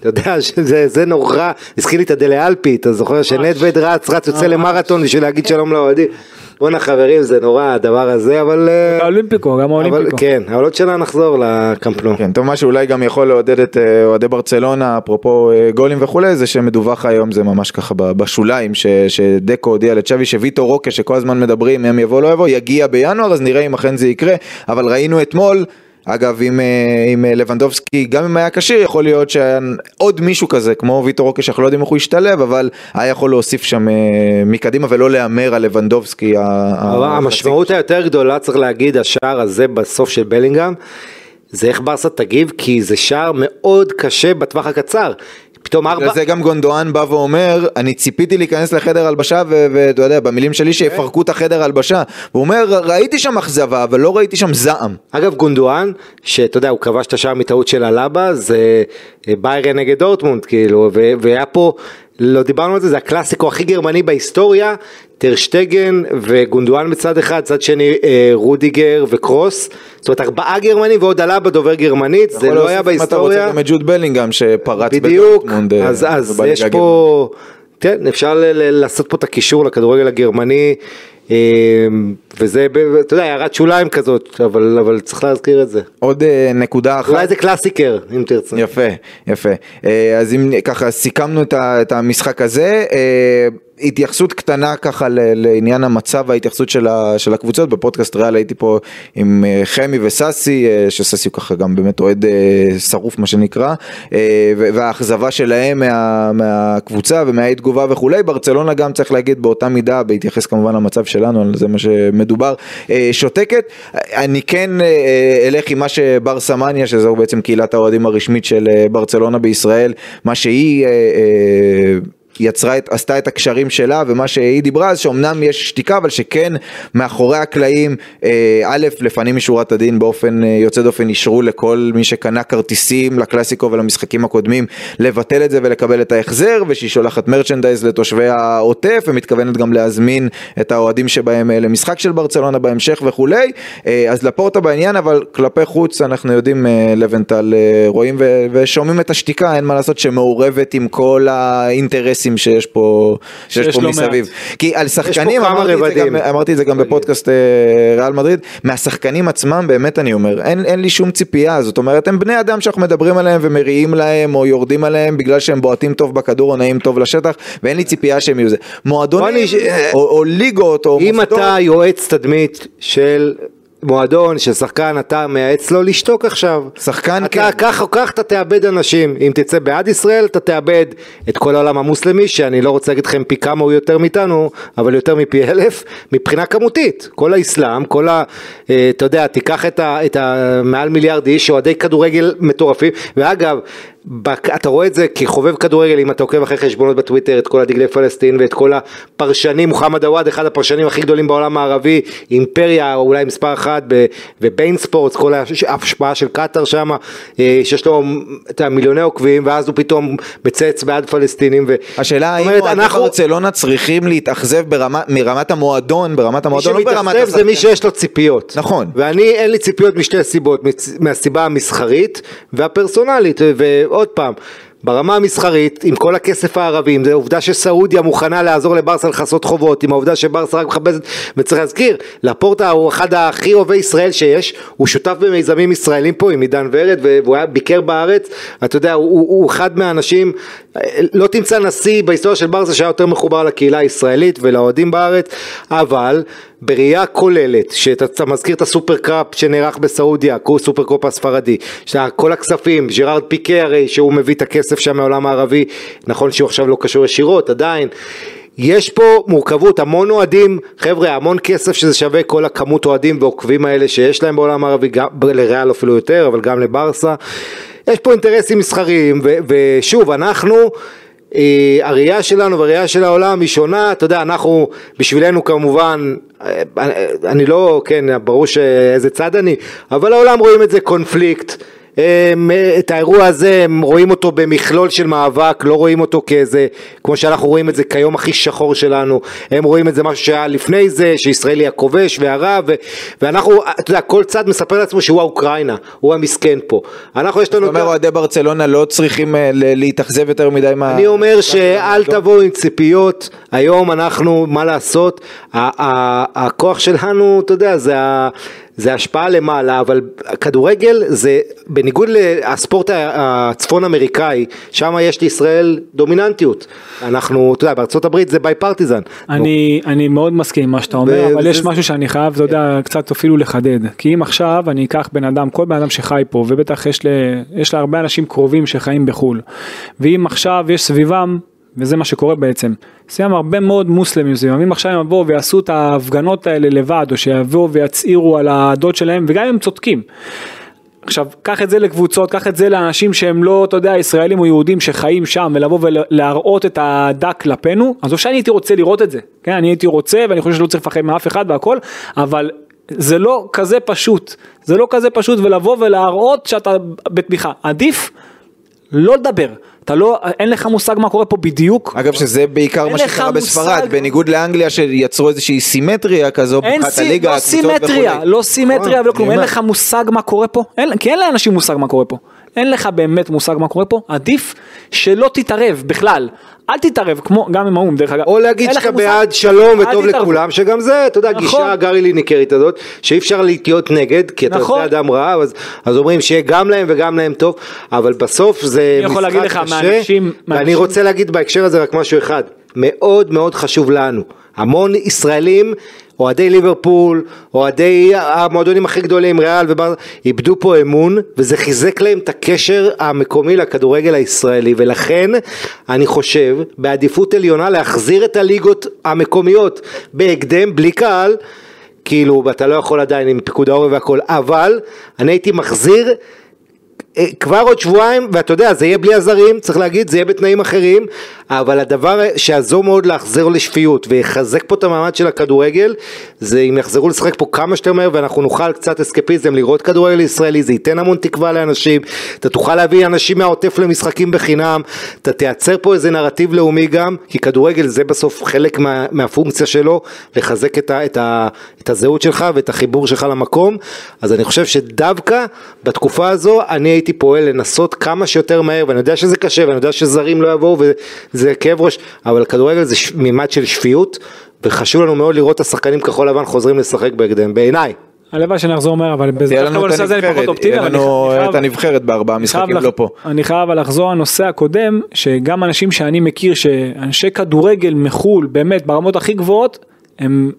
[SPEAKER 3] אתה יודע שזה זה נורא, הזכיר לי את הדלה אלפי, אתה זוכר שנדווד רץ, רץ יוצא למרתון בשביל להגיד שלום לאוהדים. בואנה חברים זה נורא הדבר הזה אבל... אה,
[SPEAKER 2] האולימפיקו, גם האולימפיקו.
[SPEAKER 3] כן, אבל עוד שנה נחזור לקמפנו.
[SPEAKER 1] כן, טוב, מה שאולי גם יכול לעודד את אה, אוהדי ברצלונה, אפרופו אה, גולים וכולי, זה שמדווח היום, זה ממש ככה בשוליים, ש- שדקו הודיע לצ'אבי שוויטו רוקה, שכל הזמן מדברים, הם יבוא לא יבוא, יגיע בינואר, אז נראה אם אכן זה יקרה, אבל ראינו אתמול, אגב, עם, אה, עם אה, לבנדובסקי, גם אם היה כשיר, יכול להיות שעוד מישהו כזה, כמו ויטו רוקה, שאנחנו לא יודעים איך הוא ישתלב, אבל היה יכול להוסיף שם אה, מקדימה ולא להמר על לבנדובסקי.
[SPEAKER 3] המשמעות היותר גדולה צריך להגיד השער הזה בסוף של בלינגהם זה איך ברסה תגיב כי זה שער מאוד קשה בטווח הקצר. פתאום ארבע,
[SPEAKER 1] זה גם גונדואן בא ואומר, אני ציפיתי להיכנס לחדר הלבשה, ואתה יודע, במילים שלי שיפרקו את החדר הלבשה. הוא אומר, ראיתי שם אכזבה, אבל לא ראיתי שם זעם.
[SPEAKER 3] אגב גונדואן, שאתה יודע, הוא כבש את השער מטעות של אלאבה, זה אה, ביירן נגד דורטמונד, כאילו, והיה פה, לא דיברנו על זה, זה הקלאסיקו הכי גרמני בהיסטוריה, טרשטגן וגונדואן בצד אחד, צד שני אה, רודיגר וקרוס, זאת אומרת ארבעה גרמנים ועוד אלאבה דובר גרמנית, זה לא היה
[SPEAKER 1] אם אתה רוצה
[SPEAKER 3] בהיסטוריה.
[SPEAKER 1] גם את ג'וד בלינגהם שפרץ
[SPEAKER 3] בדיוק,
[SPEAKER 1] בדורטמונד, אה,
[SPEAKER 3] אז, אז יש פה, כן, אפשר לעשות פה את הקישור לכדורגל הגרמני, וזה, ב- אתה יודע, הערת שוליים כזאת, אבל, אבל צריך להזכיר את זה.
[SPEAKER 1] עוד אה, נקודה אחת.
[SPEAKER 3] אולי זה קלאסיקר, אם תרצה.
[SPEAKER 1] יפה, יפה. אה, אז אם ככה סיכמנו את המשחק הזה, אה, התייחסות קטנה ככה לעניין המצב וההתייחסות של ה- של הקבוצות, בפודקאסט ריאל הייתי פה עם אה, חמי וססי, אה, שססי הוא ככה גם באמת אוהד אה, שרוף מה שנקרא, והאכזבה שלהם מה- מהקבוצה ומהאי תגובה וכולי, ברצלונה גם צריך להגיד באותה מידה, בהתייחס כמובן למצב שלנו, על זה מה שמדובר, שותקת. אני כן אלך עם מה שבר סמניה, שזו בעצם קהילת האוהדים הרשמית של ברצלונה בישראל, מה שהיא... יצרה את, עשתה את הקשרים שלה ומה שהיא דיברה אז שאומנם יש שתיקה אבל שכן מאחורי הקלעים אה, א' לפנים משורת הדין באופן אה, יוצא דופן אישרו לכל מי שקנה כרטיסים לקלאסיקו ולמשחקים הקודמים לבטל את זה ולקבל את ההחזר ושהיא שולחת מרצ'נדייז לתושבי העוטף ומתכוונת גם להזמין את האוהדים שבהם אה, למשחק של ברצלונה בהמשך וכולי. אז לפורטה בעניין אבל כלפי חוץ אנחנו יודעים לבנטל רואים ושומעים את השתיקה אין מה לעשות שמעורבת עם כל האינטרסים שיש פה, שיש
[SPEAKER 2] שיש
[SPEAKER 1] פה
[SPEAKER 2] לא
[SPEAKER 1] מסביב. כי על שחקנים, אמרתי את. גם, אמרתי את זה גם בפודקאסט אה, ריאל מדריד, מהשחקנים עצמם באמת אני אומר, אין, אין לי שום ציפייה, זאת אומרת הם בני אדם שאנחנו מדברים עליהם ומריעים להם או יורדים עליהם בגלל שהם בועטים טוב בכדור או נעים טוב לשטח ואין לי ציפייה שהם יהיו זה. מועדונים או, או ליגות או
[SPEAKER 3] אם
[SPEAKER 1] מוסדות,
[SPEAKER 3] אתה יועץ תדמית של מועדון, של שחקן, אתה מייעץ לו לשתוק עכשיו.
[SPEAKER 1] שחקן
[SPEAKER 3] אתה
[SPEAKER 1] כן.
[SPEAKER 3] כך או כך אתה תאבד אנשים. אם תצא בעד ישראל, אתה תאבד את כל העולם המוסלמי, שאני לא רוצה להגיד לכם פי כמה הוא יותר מאיתנו, אבל יותר מפי אלף, מבחינה כמותית. כל האסלאם, כל ה... אה, אתה יודע, תיקח את ה... את ה מעל מיליארד איש, אוהדי כדורגל מטורפים, ואגב, בק- אתה רואה את זה כחובב כדורגל, אם אתה עוקב אחרי חשבונות בטוויטר, את כל הדגלי פלסטין ואת כל הפרשנים, מוחמד עוואד, אחד הפרשנים הכי גדולים בעולם הערבי, אימפריה, או אולי מספר אחת, ב- וביין ספורטס, כל הש- ההשפעה של קטאר שם, אה, שיש לו את המיליוני עוקבים, ואז הוא פתאום מצייץ בעד פלסטינים. ו...
[SPEAKER 1] השאלה האם
[SPEAKER 3] אומרת,
[SPEAKER 1] אוהדי
[SPEAKER 3] אנחנו-
[SPEAKER 1] ברצלונה צריכים להתאכזב ברמה, מרמת המועדון, ברמת
[SPEAKER 3] מי
[SPEAKER 1] המועדון, לא ברמת
[SPEAKER 3] שמתאכזב זה מי. שיש לו ציפיות.
[SPEAKER 1] נכון.
[SPEAKER 3] ואני אין לי ציפיות משתי סיבות, מהסיבה המסחרית והפרסונלית, ועוד פעם. ברמה המסחרית, עם כל הכסף הערבי, עם העובדה שסעודיה מוכנה לעזור לברסה לכסות חובות, עם העובדה שברסה רק מכבדת, וצריך להזכיר, לפורטה הוא אחד הכי אוהבי ישראל שיש, הוא שותף במיזמים ישראלים פה עם עידן ורד, והוא היה ביקר בארץ, אתה יודע, הוא, הוא, הוא אחד מהאנשים, לא תמצא נשיא בהיסטוריה של ברסה שהיה יותר מחובר לקהילה הישראלית ולאוהדים בארץ, אבל בראייה כוללת, שאתה מזכיר את ה Super Cup שנערך בסעודיה, Super Cup הספרדי, שכל הכספים, ג'רארד פיקה הרי שהוא מביא את הכסף שם מהעולם הערבי, נכון שהוא עכשיו לא קשור ישירות, עדיין. יש פה מורכבות, המון אוהדים, חבר'ה, המון כסף שזה שווה כל הכמות אוהדים ועוקבים האלה שיש להם בעולם הערבי, גם לריאל אפילו יותר, אבל גם לברסה. יש פה אינטרסים מסחריים, ושוב, אנחנו... אה, הראייה שלנו והראייה של העולם היא שונה, אתה יודע, אנחנו, בשבילנו כמובן, אה, אני לא, כן, ברור שאיזה צד אני, אבל העולם רואים את זה קונפליקט. הם, את האירוע הזה הם רואים אותו במכלול של מאבק, לא רואים אותו כאיזה, כמו שאנחנו רואים את זה כיום הכי שחור שלנו, הם רואים את זה משהו שהיה לפני זה, שישראל היא הכובש והרב, ו- ואנחנו, אתה יודע, כל צד מספר לעצמו שהוא האוקראינה, הוא המסכן פה. אנחנו יש לנו...
[SPEAKER 1] זאת אומרת, אוהדי ברצלונה לא צריכים אה, להתאכזב יותר מדי מה...
[SPEAKER 3] אני אומר שאל תבואו עם ציפיות, היום אנחנו, מה לעשות, הכוח שלנו, אתה יודע, זה ה... זה השפעה למעלה, אבל כדורגל זה, בניגוד לספורט הצפון אמריקאי, שם יש לישראל דומיננטיות. אנחנו, אתה יודע, בארצות הברית זה ביי פרטיזן.
[SPEAKER 2] אני, אני מאוד מסכים עם מה שאתה אומר,
[SPEAKER 3] ו-
[SPEAKER 2] אבל יש
[SPEAKER 3] זה-
[SPEAKER 2] משהו שאני חייב, אתה יודע, קצת אפילו לחדד. כי אם עכשיו אני אקח בן אדם, כל בן אדם שחי פה, ובטח יש, ל, יש להרבה אנשים קרובים שחיים בחו"ל, ואם עכשיו יש סביבם, וזה מה שקורה בעצם, סביבם הרבה מאוד מוסלמים סביבם, אם עכשיו הם יבואו ויעשו את ההפגנות האלה לבד, או שיבואו ויצהירו על העדות שלהם, וגם אם הם צודקים. עכשיו, קח את זה לקבוצות, קח את זה לאנשים שהם לא, אתה יודע, ישראלים או יהודים שחיים שם, ולבוא ולהראות את הדק כלפינו, אז או שאני הייתי רוצה לראות את זה, כן, אני הייתי רוצה, ואני חושב שלא צריך לפחד מאף אחד והכל, אבל זה לא כזה פשוט, זה לא כזה פשוט, ולבוא ולהראות שאתה בתמיכה, עדיף לא לדבר, אתה לא, אין לך מושג מה קורה פה בדיוק,
[SPEAKER 1] אגב שזה בעיקר מה שקרה
[SPEAKER 2] מושג.
[SPEAKER 1] בספרד, בניגוד לאנגליה שיצרו איזושהי סימטריה כזו
[SPEAKER 2] אין סי,
[SPEAKER 1] הליגה,
[SPEAKER 2] לא סימטריה,
[SPEAKER 1] וכולי.
[SPEAKER 2] לא סימטריה
[SPEAKER 1] נכון,
[SPEAKER 2] ולא כלום, אין. לך מושג מה קורה פה, אין, כי אין לאנשים מושג מה קורה פה. אין לך באמת מושג מה קורה פה, עדיף שלא תתערב בכלל. אל תתערב, כמו גם עם האו"ם דרך אגב.
[SPEAKER 3] או להגיד שאתה בעד שלום וטוב. לכולם, שגם זה, אתה יודע,
[SPEAKER 2] נכון.
[SPEAKER 3] גישה גרי ליניקרית הזאת, שאי אפשר להיות נגד, כי אתה
[SPEAKER 2] נכון.
[SPEAKER 3] עושה אדם רע, אז, אז אומרים שיהיה גם להם וגם להם טוב, אבל בסוף זה
[SPEAKER 2] אני יכול
[SPEAKER 3] משחק
[SPEAKER 2] להגיד לך
[SPEAKER 3] קשה,
[SPEAKER 2] מהאנשים-
[SPEAKER 3] ואני
[SPEAKER 2] מהאנשים-
[SPEAKER 3] רוצה להגיד בהקשר הזה רק משהו אחד, מאוד מאוד חשוב לנו, המון ישראלים, אוהדי ליברפול, אוהדי המועדונים הכי גדולים, ריאל ובר, איבדו פה אמון, וזה חיזק להם את הקשר המקומי לכדורגל הישראלי, ולכן אני חושב, בעדיפות עליונה להחזיר את הליגות המקומיות בהקדם, בלי קהל, כאילו, אתה לא יכול עדיין עם פיקוד העורף והכל, אבל אני הייתי מחזיר כבר עוד שבועיים, ואתה יודע, זה יהיה בלי הזרים, צריך להגיד, זה יהיה בתנאים אחרים, אבל הדבר שיעזור מאוד להחזיר לשפיות ויחזק פה את המעמד של הכדורגל, זה אם יחזרו לשחק פה כמה שיותר מהר ואנחנו נוכל קצת אסקפיזם, לראות כדורגל ישראלי, זה ייתן המון תקווה לאנשים, אתה תוכל להביא אנשים מהעוטף למשחקים בחינם, אתה תייצר פה איזה נרטיב לאומי גם, כי כדורגל זה בסוף חלק מה, מהפונקציה שלו, לחזק את, ה, את, ה, את הזהות שלך ואת החיבור שלך למקום, אז אני חושב שדווקא בתקופה הזו אני הייתי פועל לנסות כמה שיותר מהר, ואני יודע שזה קשה, ואני יודע שזרים לא יבואו וזה כאב ראש, אבל כדורגל זה מימד של שפיות, וחשוב לנו מאוד לראות את השחקנים כחול לבן חוזרים לשחק בהקדם, בעיניי.
[SPEAKER 2] הלוואי שנחזור מהר, אבל בזה-
[SPEAKER 1] תהיה
[SPEAKER 2] דווקא
[SPEAKER 1] לנו את
[SPEAKER 2] בנושא הזה אני פחות
[SPEAKER 1] הנבחרת,
[SPEAKER 2] אופטימי, אבל
[SPEAKER 1] לנו את הנבחרת בארבעה משחקים, לא פה.
[SPEAKER 2] אני חייב לחזור לנושא הקודם, שגם אנשים שאני מכיר, שאנשי כדורגל מחו"ל, באמת ברמות הכי גבוהות, הם,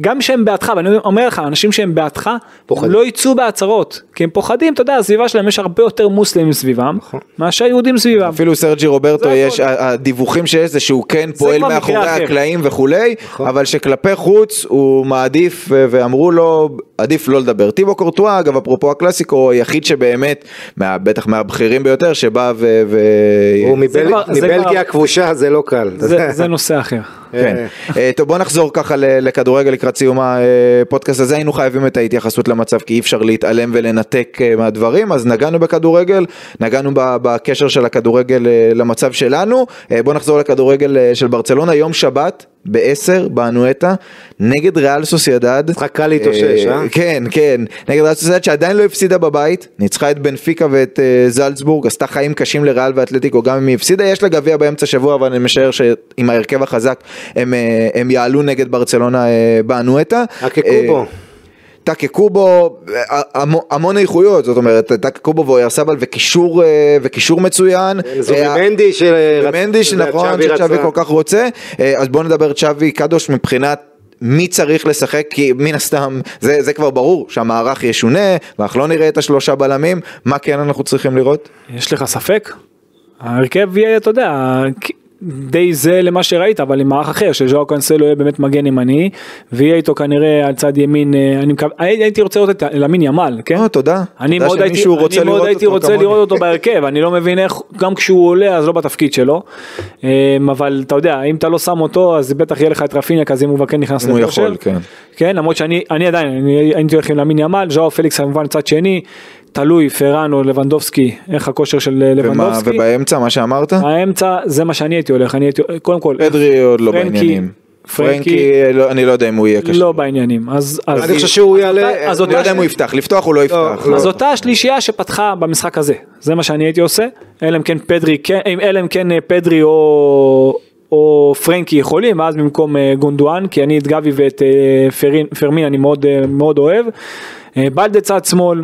[SPEAKER 2] גם שהם בעדך, ואני אומר לך, אנשים שהם בעדך, הם
[SPEAKER 3] פוחדים.
[SPEAKER 2] לא יצאו בהצהרות, כי הם פוחדים, אתה יודע, הסביבה שלהם יש הרבה יותר מוסלמים סביבם,
[SPEAKER 3] נכון.
[SPEAKER 2] מאשר יהודים סביבם.
[SPEAKER 1] אפילו סרג'י רוברטו
[SPEAKER 2] זה
[SPEAKER 1] יש,
[SPEAKER 2] הכל.
[SPEAKER 1] הדיווחים שיש זה שהוא כן פועל
[SPEAKER 2] כבר מקרה
[SPEAKER 1] מאחורי
[SPEAKER 2] אחר.
[SPEAKER 1] הקלעים וכולי,
[SPEAKER 3] נכון.
[SPEAKER 1] אבל שכלפי חוץ הוא מעדיף ואמרו לו עדיף לא לדבר. טיבו קורטואה אגב אפרופו הקלאסיקו הוא היחיד שבאמת, מה- בטח מהבכירים ביותר שבא ו... ו-
[SPEAKER 3] הוא
[SPEAKER 2] כבר- זה
[SPEAKER 3] מבלגיה הכבושה זה לא קל.
[SPEAKER 2] זה, זה נושא אחר.
[SPEAKER 1] כן. אה, טוב בוא נחזור ככה לכדורגל לקראת סיום הפודקאסט הזה. היינו חייבים את ההתייחסות למצב כי אי אפשר להתעלם ולנתק אה, מהדברים. אז נגענו בכדורגל נגענו בקשר של הכדורגל אה, למצב שלנו. בוא נחזור לכדורגל של ברצלונה. יום שבת בעשר באנואטה נגד ריאל סוסיידד.
[SPEAKER 3] משחק קל להתאושש, אה?
[SPEAKER 1] כן כן נגד ריאל סוסיידד שעדיין לא הפסידה בבית ניצחה את בנפיקה ואת אה, זלצבורג עשתה חיים קשים לריאל ואתלטיקו גם אם היא הפסידה יש לה גביע באמצע שבוע אבל אני משער שעם ההרכב החזק הם, אה, הם יעלו נגד ברצלונה אה, באנואטה.
[SPEAKER 3] הקקו
[SPEAKER 1] אה. טאקה קובו, אה, המון- איכויות, זאת אומרת, טאקה קובו ואוירסבל וקישור, אה, וקישור מצוין.
[SPEAKER 3] זובי
[SPEAKER 1] אה,
[SPEAKER 3] מנדי של...
[SPEAKER 1] ומנדי שנכון שצ'אבי כל כך רוצה, אז בוא נדבר צ'אבי קדוש מבחינת מי צריך לשחק, כי מן הסתם זה, זה כבר ברור שהמערך ישונה, ואנחנו לא נראה את השלושה בלמים, מה כן אנחנו צריכים לראות?
[SPEAKER 2] יש לך ספק? ההרכב יהיה, אתה יודע, די זה למה שראית, אבל עם מערך אחר, שז'או קאנסלו יהיה באמת מגן ימני, ויהיה איתו כנראה על צד ימין, אה, אני מקווה, הייתי רוצה לראות את למין ימל, כן?
[SPEAKER 1] אה, תודה.
[SPEAKER 2] אני
[SPEAKER 1] תודה
[SPEAKER 2] מאוד הייתי,
[SPEAKER 1] רוצה
[SPEAKER 2] אני מאוד הייתי רוצה. לראות אותו בהרכב, אני לא מבין איך, גם כשהוא עולה אז לא בתפקיד שלו, אמ, אבל אתה יודע, אם אתה לא שם אותו אז בטח יהיה לך את רפיניה כזה אם הוא כן נכנס
[SPEAKER 1] אם הוא
[SPEAKER 2] לכושר.
[SPEAKER 1] יכול, כן.
[SPEAKER 2] כן, למרות שאני אני עדיין, אני הייתי הולך עם למין ימל, ז'או פליקס כמובן צד שני, תלוי פרן או לבנדובסקי, איך הכושר של אה,
[SPEAKER 1] ומה,
[SPEAKER 2] לבנדובסקי.
[SPEAKER 1] ובאמצע, מה שאמרת?
[SPEAKER 2] האמצע זה מה שאני הייתי הולך, אני הייתי, קודם כל,
[SPEAKER 1] פדרי עוד לא
[SPEAKER 2] פרנקי-
[SPEAKER 1] בעניינים.
[SPEAKER 2] פרנקי
[SPEAKER 1] פרנקי, לא- אני לא יודע אם הוא יהיה קשה.
[SPEAKER 2] לא בעניינים, אז, אז,
[SPEAKER 3] אני חושב שהוא יעלה...
[SPEAKER 1] אני לא יודע אם הוא יפתח, לפתוח הוא לא יפתח.
[SPEAKER 3] לא.
[SPEAKER 2] אז אותה השלישייה שפתחה במשחק הזה, זה מה שאני הייתי עושה, אלא אם כן פדרי, כן- אלא אם כן אה, פדרי או, או פרנקי יכולים, ואז במקום אה, גונדואן, כי אני את גבי ואת אה, פרמין אני מאוד, אה, מאוד אוהב, אה, בלדה צד שמאל,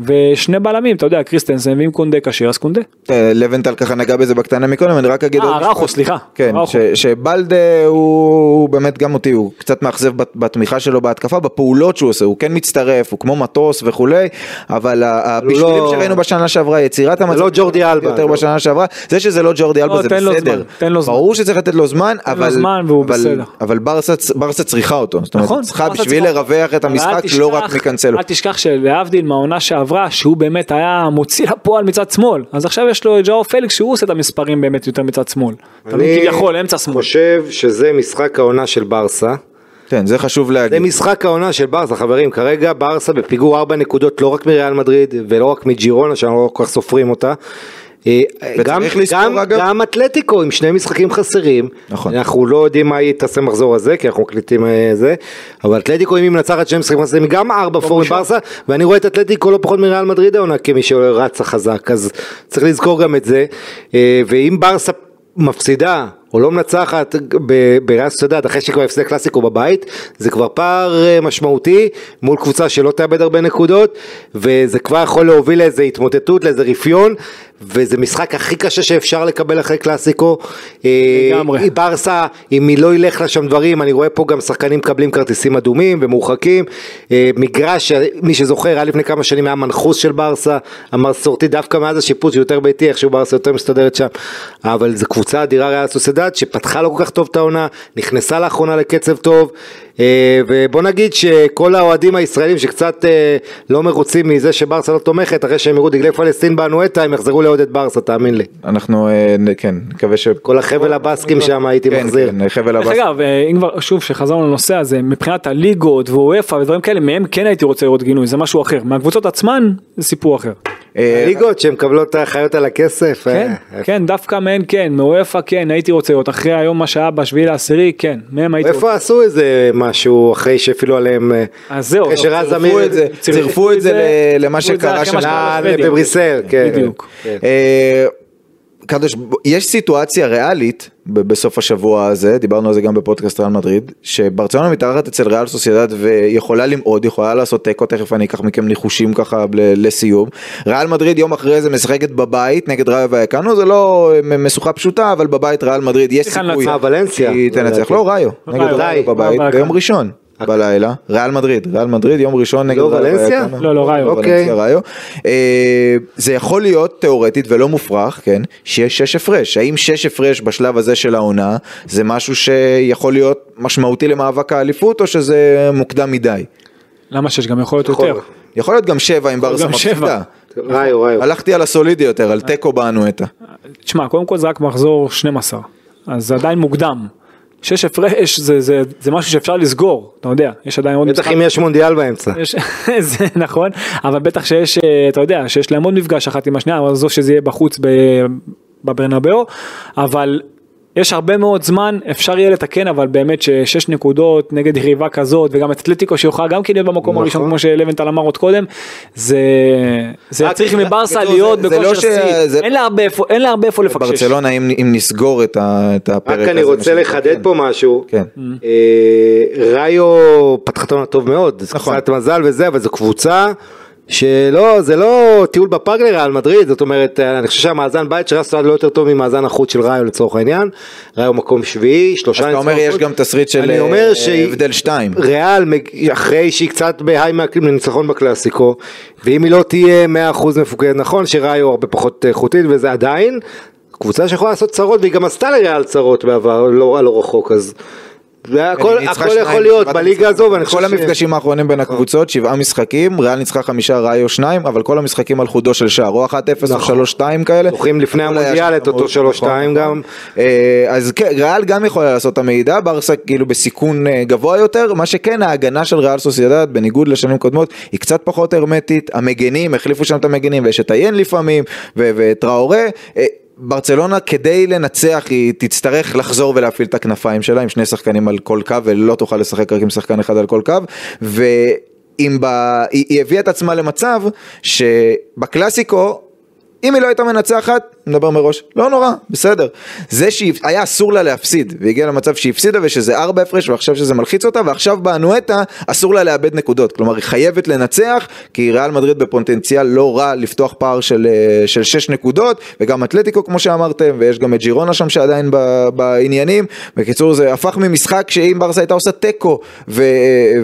[SPEAKER 2] ושני בלמים, אתה יודע, קריסטנסן, ואם קונדה כשיר אז קונדה.
[SPEAKER 1] אה, לבנטל ככה נגע בזה בקטנה מקודם, אני רק אגיד
[SPEAKER 2] אה. ראוכו, סליחה.
[SPEAKER 1] כן, שבלדה הוא באמת גם אותי, הוא קצת מאכזב בת- בתמיכה שלו בהתקפה, בפעולות שהוא עושה, הוא כן מצטרף, הוא כמו מטוס וכולי, אבל הבישולים
[SPEAKER 3] לא-
[SPEAKER 1] שראינו בשנה שעברה, יצירת המצב,
[SPEAKER 3] לא ג'ורדי אלבה.
[SPEAKER 1] יותר בשנה שעברה, זה שזה לא ג'ורדי אלבה
[SPEAKER 2] לא,
[SPEAKER 1] זה
[SPEAKER 2] תן לו
[SPEAKER 1] בסדר,
[SPEAKER 2] תן לו זמן.
[SPEAKER 1] ברור שצריך לתת לו זמן,
[SPEAKER 2] לו
[SPEAKER 1] אבל
[SPEAKER 2] זמן והוא
[SPEAKER 1] אבל-
[SPEAKER 2] בסדר.
[SPEAKER 1] אבל ברסה צריכה אותו, זאת אומרת,
[SPEAKER 2] נכון,
[SPEAKER 1] צריכה בשביל לרווח את המשחק, לא רק מקנסלו.
[SPEAKER 2] אל תשכח שלהבדיל מהעונה שעברה, שהוא באמת היה מוציא לפועל מצד שמאל, אז עכשיו יש לו את ג'או פליקס שהוא עושה את המספרים באמת יותר מצד שמאל. מבין כביכול, אמצע שמאל.
[SPEAKER 3] חושב שזה משחק העונה של ברסה.
[SPEAKER 1] כן, זה חשוב
[SPEAKER 3] זה
[SPEAKER 1] להגיד.
[SPEAKER 3] משחק העונה של ברסה, חברים. כרגע ברסה בפיגור 4 נקודות לא רק מריאל מדריד ולא רק מג'ירונה שאנחנו לא כל כך סופרים אותה. אה, גם,
[SPEAKER 1] לזכור,
[SPEAKER 3] גם,
[SPEAKER 1] אגב-
[SPEAKER 3] גם אתלטיקו עם שני משחקים חסרים,
[SPEAKER 1] נכון.
[SPEAKER 3] אנחנו לא יודעים מה היא תעשה מחזור הזה, כי אנחנו מקליטים אה, זה, אבל אתלטיקו אם היא מנצחת שני משחקים חסרים, גם ארבע פור עם ברסה, ואני רואה את אתלטיקו לא פחות מריאל מדריד העונה כמי שרצה חזק, אז צריך לזכור גם את זה, אה, ואם ברסה מפסידה או לא מנצחת ב- בריאל סוסיידד אחרי שכבר הפסידה קלאסיקו בבית זה כבר פער אה, משמעותי מול קבוצה שלא תאבד הרבה נקודות וזה כבר יכול להוביל לאיזה התמוטטות לאיזה רפיון וזה משחק הכי קשה שאפשר לקבל אחרי קלאסיקו. אה,
[SPEAKER 2] לגמרי.
[SPEAKER 3] ברסה אם היא לא ילך לשם דברים אני רואה פה גם שחקנים מקבלים כרטיסים אדומים ומורחקים אה, מגרש מי שזוכר היה לפני כמה שנים היה מנחוס של ברסה המסורתי דווקא מאז השיפוט שיותר ביתי איכשהו ברסה יותר מסתדרת שם אבל זו קבוצה אדירה ריאל סוסיידד שפתחה לא כל כך טוב את העונה נכנסה לאחרונה לקצב טוב ובוא נגיד שכל האוהדים הישראלים שקצת אה, לא מרוצים מזה שברסה לא תומכת אחרי שהם יראו דגלי פלסטין באנואטה הם יחזרו לעודד ברסה תאמין לי
[SPEAKER 1] אנחנו, אה, כן, נקווה ש...
[SPEAKER 3] כל החבל הבסקים שם הייתי
[SPEAKER 1] כן,
[SPEAKER 3] מחזיר
[SPEAKER 1] כן, חבל
[SPEAKER 2] דרך
[SPEAKER 1] הבא.
[SPEAKER 2] אגב, אה, אם כבר, שוב, שחזרנו לנושא הזה, מבחינת הליגות ואופ"א ודברים כאלה, מהם כן הייתי רוצה לראות גינוי, זה משהו אחר. מהקבוצות עצמן, זה סיפור אחר.
[SPEAKER 1] אה,
[SPEAKER 3] ליגות שהן מקבלות את האחריות על הכסף.
[SPEAKER 2] כן,
[SPEAKER 3] אה,
[SPEAKER 2] כן, דווקא מהן כן, מאופ"א כן, הייתי רוצה לראות, אחרי היום מה שהיה בשביעי לעשירי, כן, מהם הייתי רוצה.
[SPEAKER 3] איפה עשו איזה משהו אחרי שהפעילו עליהם, אה,
[SPEAKER 2] אז זהו,
[SPEAKER 3] אחרי שרז
[SPEAKER 1] צירפו
[SPEAKER 3] אמיר,
[SPEAKER 1] את זה,
[SPEAKER 2] צירפו
[SPEAKER 1] את זה למה שקרה שם.
[SPEAKER 3] אה. בבריסל, כן.
[SPEAKER 2] בדיוק.
[SPEAKER 1] קדוש, יש סיטואציה ריאלית בסוף השבוע הזה, דיברנו על זה גם בפודקאסט ריאל מדריד, שברצלונה מתארחת אצל ריאל סוסיידד ויכולה למעוד, יכולה לעשות תיקו, תכף אני אקח מכם ניחושים ככה ל- לסיום. ריאל מדריד יום אחרי זה משחקת בבית נגד ראיו ויאקנו, זה לא משוכה פשוטה, אבל בבית ריאל מדריד יש סיכוי. שהיא תנצח. לא ראיו, נגד
[SPEAKER 2] ראיו.
[SPEAKER 1] בבית
[SPEAKER 2] ראיו
[SPEAKER 1] ביום. ראשון. בלילה, ריאל מדריד, ריאל מדריד יום ראשון נגד
[SPEAKER 3] לא ולנסיה?
[SPEAKER 2] לא, לא, ראיו.
[SPEAKER 1] ולנסיה,
[SPEAKER 3] אוקיי.
[SPEAKER 1] אה, זה יכול להיות תיאורטית ולא מופרך, כן, שיש שש הפרש. האם שש הפרש בשלב הזה של העונה זה משהו שיכול להיות משמעותי למאבק האליפות או שזה מוקדם מדי?
[SPEAKER 2] למה שיש גם יכול להיות. יותר.
[SPEAKER 1] יכול להיות גם שבע אם ברסה. מפסידה.
[SPEAKER 3] ראיו, ראיו.
[SPEAKER 1] הלכתי על הסולידי יותר, על תיקו באנואטה.
[SPEAKER 2] תשמע, קודם כל זה רק מחזור 12, אז זה עדיין מוקדם. שש הפרש זה, זה, זה משהו שאפשר לסגור, אתה יודע, יש עדיין עוד
[SPEAKER 3] בטח אם יש מונדיאל באמצע.
[SPEAKER 2] יש, זה נכון, אבל בטח שיש, אה, אתה יודע, שיש להם עוד מפגש אחת עם השנייה, אבל עזוב שזה יהיה בחוץ ב- בברנבאו, אבל יש הרבה מאוד זמן, אפשר יהיה לתקן, אבל באמת ששש נקודות נגד יריבה כזאת, וגם אתלטיקו שיוכל גם כן להיות במקום
[SPEAKER 3] נכון.
[SPEAKER 2] הראשון, כמו שלוונטל אמר עוד קודם, זה, זה
[SPEAKER 1] רק-
[SPEAKER 2] צריך מברסה
[SPEAKER 1] בקיצור,
[SPEAKER 2] להיות
[SPEAKER 1] זה- זה לא
[SPEAKER 2] בכושר
[SPEAKER 1] ש-
[SPEAKER 2] שיא,
[SPEAKER 1] זה-
[SPEAKER 2] אין לה הרבה איפה- אין לה הרבה איפה לפקשש.
[SPEAKER 1] ברצלונה אם אם נסגור את ה- את הפרק הזה.
[SPEAKER 3] רק אני רוצה לחדד
[SPEAKER 1] כן.
[SPEAKER 3] פה משהו.
[SPEAKER 1] כן.
[SPEAKER 3] אה, ראיו פתחה טוב מאוד, זה
[SPEAKER 1] נכון.
[SPEAKER 3] קצת מזל וזה, אבל זו קבוצה שלא, זה לא טיול בפארק לריאל מדריד, זאת אומרת, אה, אני חושב שהמאזן בית של רסטרד לא יותר טוב ממאזן החוץ של ראיו לצורך העניין. ראיו מקום שביעי, שלושה
[SPEAKER 1] אז אתה אומר
[SPEAKER 3] ניצחונות.
[SPEAKER 1] יש גם תסריט של אה, הבדל שתיים.
[SPEAKER 3] ריאל, אחרי שהיא קצת בהיי מעקלים לניצחון בקלאסיקו, ואם היא לא תהיה 100% מפוקדת, נכון שראיו הרבה פחות איכותית וזה עדיין, קבוצה שיכולה לעשות צרות, והיא גם עשתה לריאל צרות בעבר, לא, לא רחוק, אז זה הכל,
[SPEAKER 1] היא ניצחה
[SPEAKER 3] הכל
[SPEAKER 1] שניים
[SPEAKER 3] יכול להיות בליגה. הזו, ואני חושב
[SPEAKER 1] כל
[SPEAKER 3] ש...
[SPEAKER 1] המפגשים האחרונים בין הקבוצות, שבעה משחקים, ריאל ניצחה חמישה, ראיו שניים, אבל כל המשחקים על חודו של שער, או 1-0 או
[SPEAKER 3] נכון.
[SPEAKER 1] 3-2 כאלה.
[SPEAKER 3] זוכרים לפני המונדיאל את אותו
[SPEAKER 1] מאוד,
[SPEAKER 3] 3-2
[SPEAKER 1] נכון,
[SPEAKER 3] גם.
[SPEAKER 1] נכון. אה, אז כן, ריאל גם יכולה לעשות את המעידה, ברסה כאילו בסיכון אה, גבוה יותר, מה שכן ההגנה של ריאל סוסיידד, בניגוד לשנים קודמות, היא קצת פחות הרמטית, המגנים, החליפו שם את המגנים, ויש את איין לפעמים, וטראורה. ברצלונה כדי לנצח היא תצטרך לחזור ולהפעיל את הכנפיים שלה עם שני שחקנים על כל קו ולא תוכל לשחק רק עם שחקן אחד על כל קו. ואם ב... היא הביאה את עצמה למצב שבקלאסיקו אם היא לא הייתה מנצחת, נדבר מראש, לא נורא, בסדר. זה שהיה אסור לה להפסיד, והגיעה למצב שהיא הפסידה ושזה ארבע הפרש ועכשיו שזה מלחיץ אותה, ועכשיו באנואטה אסור לה לאבד נקודות. כלומר, היא חייבת לנצח, כי ריאל מדריד בפוטנציאל לא רע לפתוח פער של, אה, של שש נקודות, וגם אתלטיקו כמו שאמרתם, ויש גם את ג'ירונה שם שעדיין ב, בעניינים. בקיצור, זה הפך ממשחק שאם ברסה הייתה עושה תיקו ו,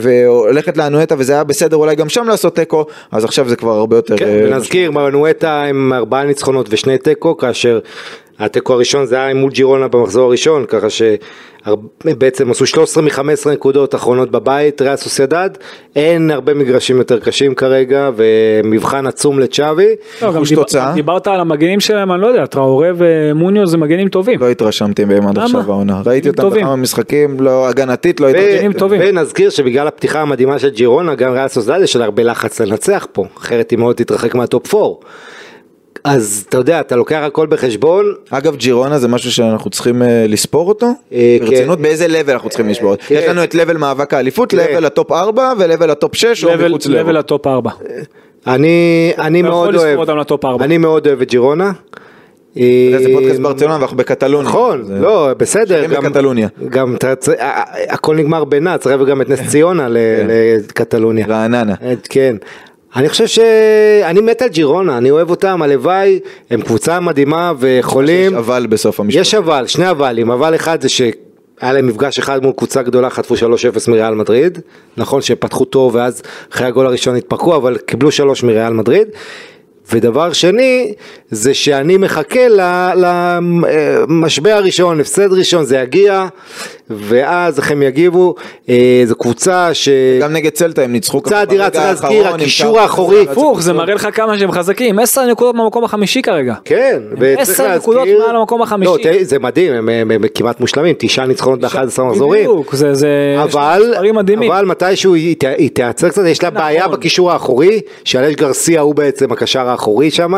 [SPEAKER 1] והולכת לאנואטה וזה היה בסדר אולי גם שם לעשות תיקו, אז עכשיו זה כבר הרבה יותר...
[SPEAKER 3] כן,
[SPEAKER 1] אה,
[SPEAKER 3] ונזכיר, מנואטה עם ארבעה ניצחונות ושני תיקו, כאשר התיקו הראשון זה היה מול ג'ירונה במחזור הראשון, ככה שבעצם עשו 13 מ-15 נקודות אחרונות בבית, ריאל סוסיידד, אין הרבה מגרשים יותר קשים כרגע, ומבחן עצום לצ'אבי.
[SPEAKER 2] לא, גם
[SPEAKER 1] תוצאה.
[SPEAKER 2] דיברת על המגנים שלהם, אני לא יודע, טראורה ומוניו זה מגנים טובים.
[SPEAKER 1] לא התרשמתי מהם עד? עכשיו העונה, ראיתי אותם
[SPEAKER 2] טובים.
[SPEAKER 1] בכמה משחקים, לא הגנתית, לא התרשמתי.
[SPEAKER 2] מגנים טובים.
[SPEAKER 3] ונזכיר שבגלל הפתיחה המדהימה של ג'ירונה, גם ריאל סוסיידד יש לה הרבה לחץ לנצח פה, אחרת היא מאוד תתרחק מהטופ 4. אז אתה יודע, אתה לוקח הכל בחשבון,
[SPEAKER 1] אגב, ג'ירונה זה משהו שאנחנו צריכים אה, לספור אותו?
[SPEAKER 3] אה,
[SPEAKER 1] ברצינות,
[SPEAKER 3] כן.
[SPEAKER 1] באיזה לבל אנחנו צריכים לשפור אותו?
[SPEAKER 3] כן.
[SPEAKER 1] יש לנו את לבל מאבק האליפות,
[SPEAKER 3] כן.
[SPEAKER 1] לבל הטופ 4 ולבל הטופ 6 או מחוץ
[SPEAKER 2] לבל
[SPEAKER 1] לבל.
[SPEAKER 2] הטופ 4.
[SPEAKER 3] אני, מאוד
[SPEAKER 2] לספור
[SPEAKER 3] אוהב,
[SPEAKER 2] אותם לטופ ארבע.
[SPEAKER 3] אני מאוד אוהב את ג'ירונה.
[SPEAKER 1] זה פודקאסט
[SPEAKER 3] אה,
[SPEAKER 1] ברצלונה ואנחנו בקטלוניה.
[SPEAKER 3] נכון, לא, בסדר,
[SPEAKER 1] שרים
[SPEAKER 3] גם,
[SPEAKER 1] בקטלוניה.
[SPEAKER 3] גם הכל נגמר בנאץ, צריך גם את נס ציונה
[SPEAKER 1] כן.
[SPEAKER 3] לקטלוניה.
[SPEAKER 1] רעננה.
[SPEAKER 3] אה, כן. אני חושב שאני מת על ג'ירונה, אני אוהב אותם, הלוואי, הם קבוצה מדהימה ויכולים,
[SPEAKER 1] יש אבל בסוף המשפט.
[SPEAKER 3] יש אבל, שני אבלים, אבל אחד זה שהיה להם מפגש אחד מול קבוצה גדולה, חטפו 3-0 מריאל מדריד, נכון שפתחו טוב ואז אחרי הגול הראשון התפרקו, אבל קיבלו 3 מריאל מדריד. ודבר שני, זה שאני מחכה למשבר הראשון, הפסד ראשון, זה יגיע, ואז איך הם יגיבו, אה, זו קבוצה ש...
[SPEAKER 1] גם נגד צלטה הם ניצחו
[SPEAKER 3] קבוצה
[SPEAKER 1] ככה
[SPEAKER 3] אדירה,
[SPEAKER 1] ברגע
[SPEAKER 3] צריך להזכיר, הקישור האחורי.
[SPEAKER 2] הפוך, זה מראה לך כמה שהם חזקים. 10 נקודות מהמקום החמישי כרגע.
[SPEAKER 3] כן, וצריך
[SPEAKER 2] עשר נקודות
[SPEAKER 3] להזכיר,
[SPEAKER 2] מעל המקום החמישי.
[SPEAKER 3] לא, זה מדהים, הם, הם, הם כמעט מושלמים, תשעה ניצחונות ב-11 מחזורים.
[SPEAKER 2] בדיוק, זה זה
[SPEAKER 3] אבל. אבל מתישהו היא, תיעצר קצת, יש לה
[SPEAKER 2] נכון.
[SPEAKER 3] בעיה בקישור האחורי, שאלש גרסיה הוא בעצם הקשר האחורי שם,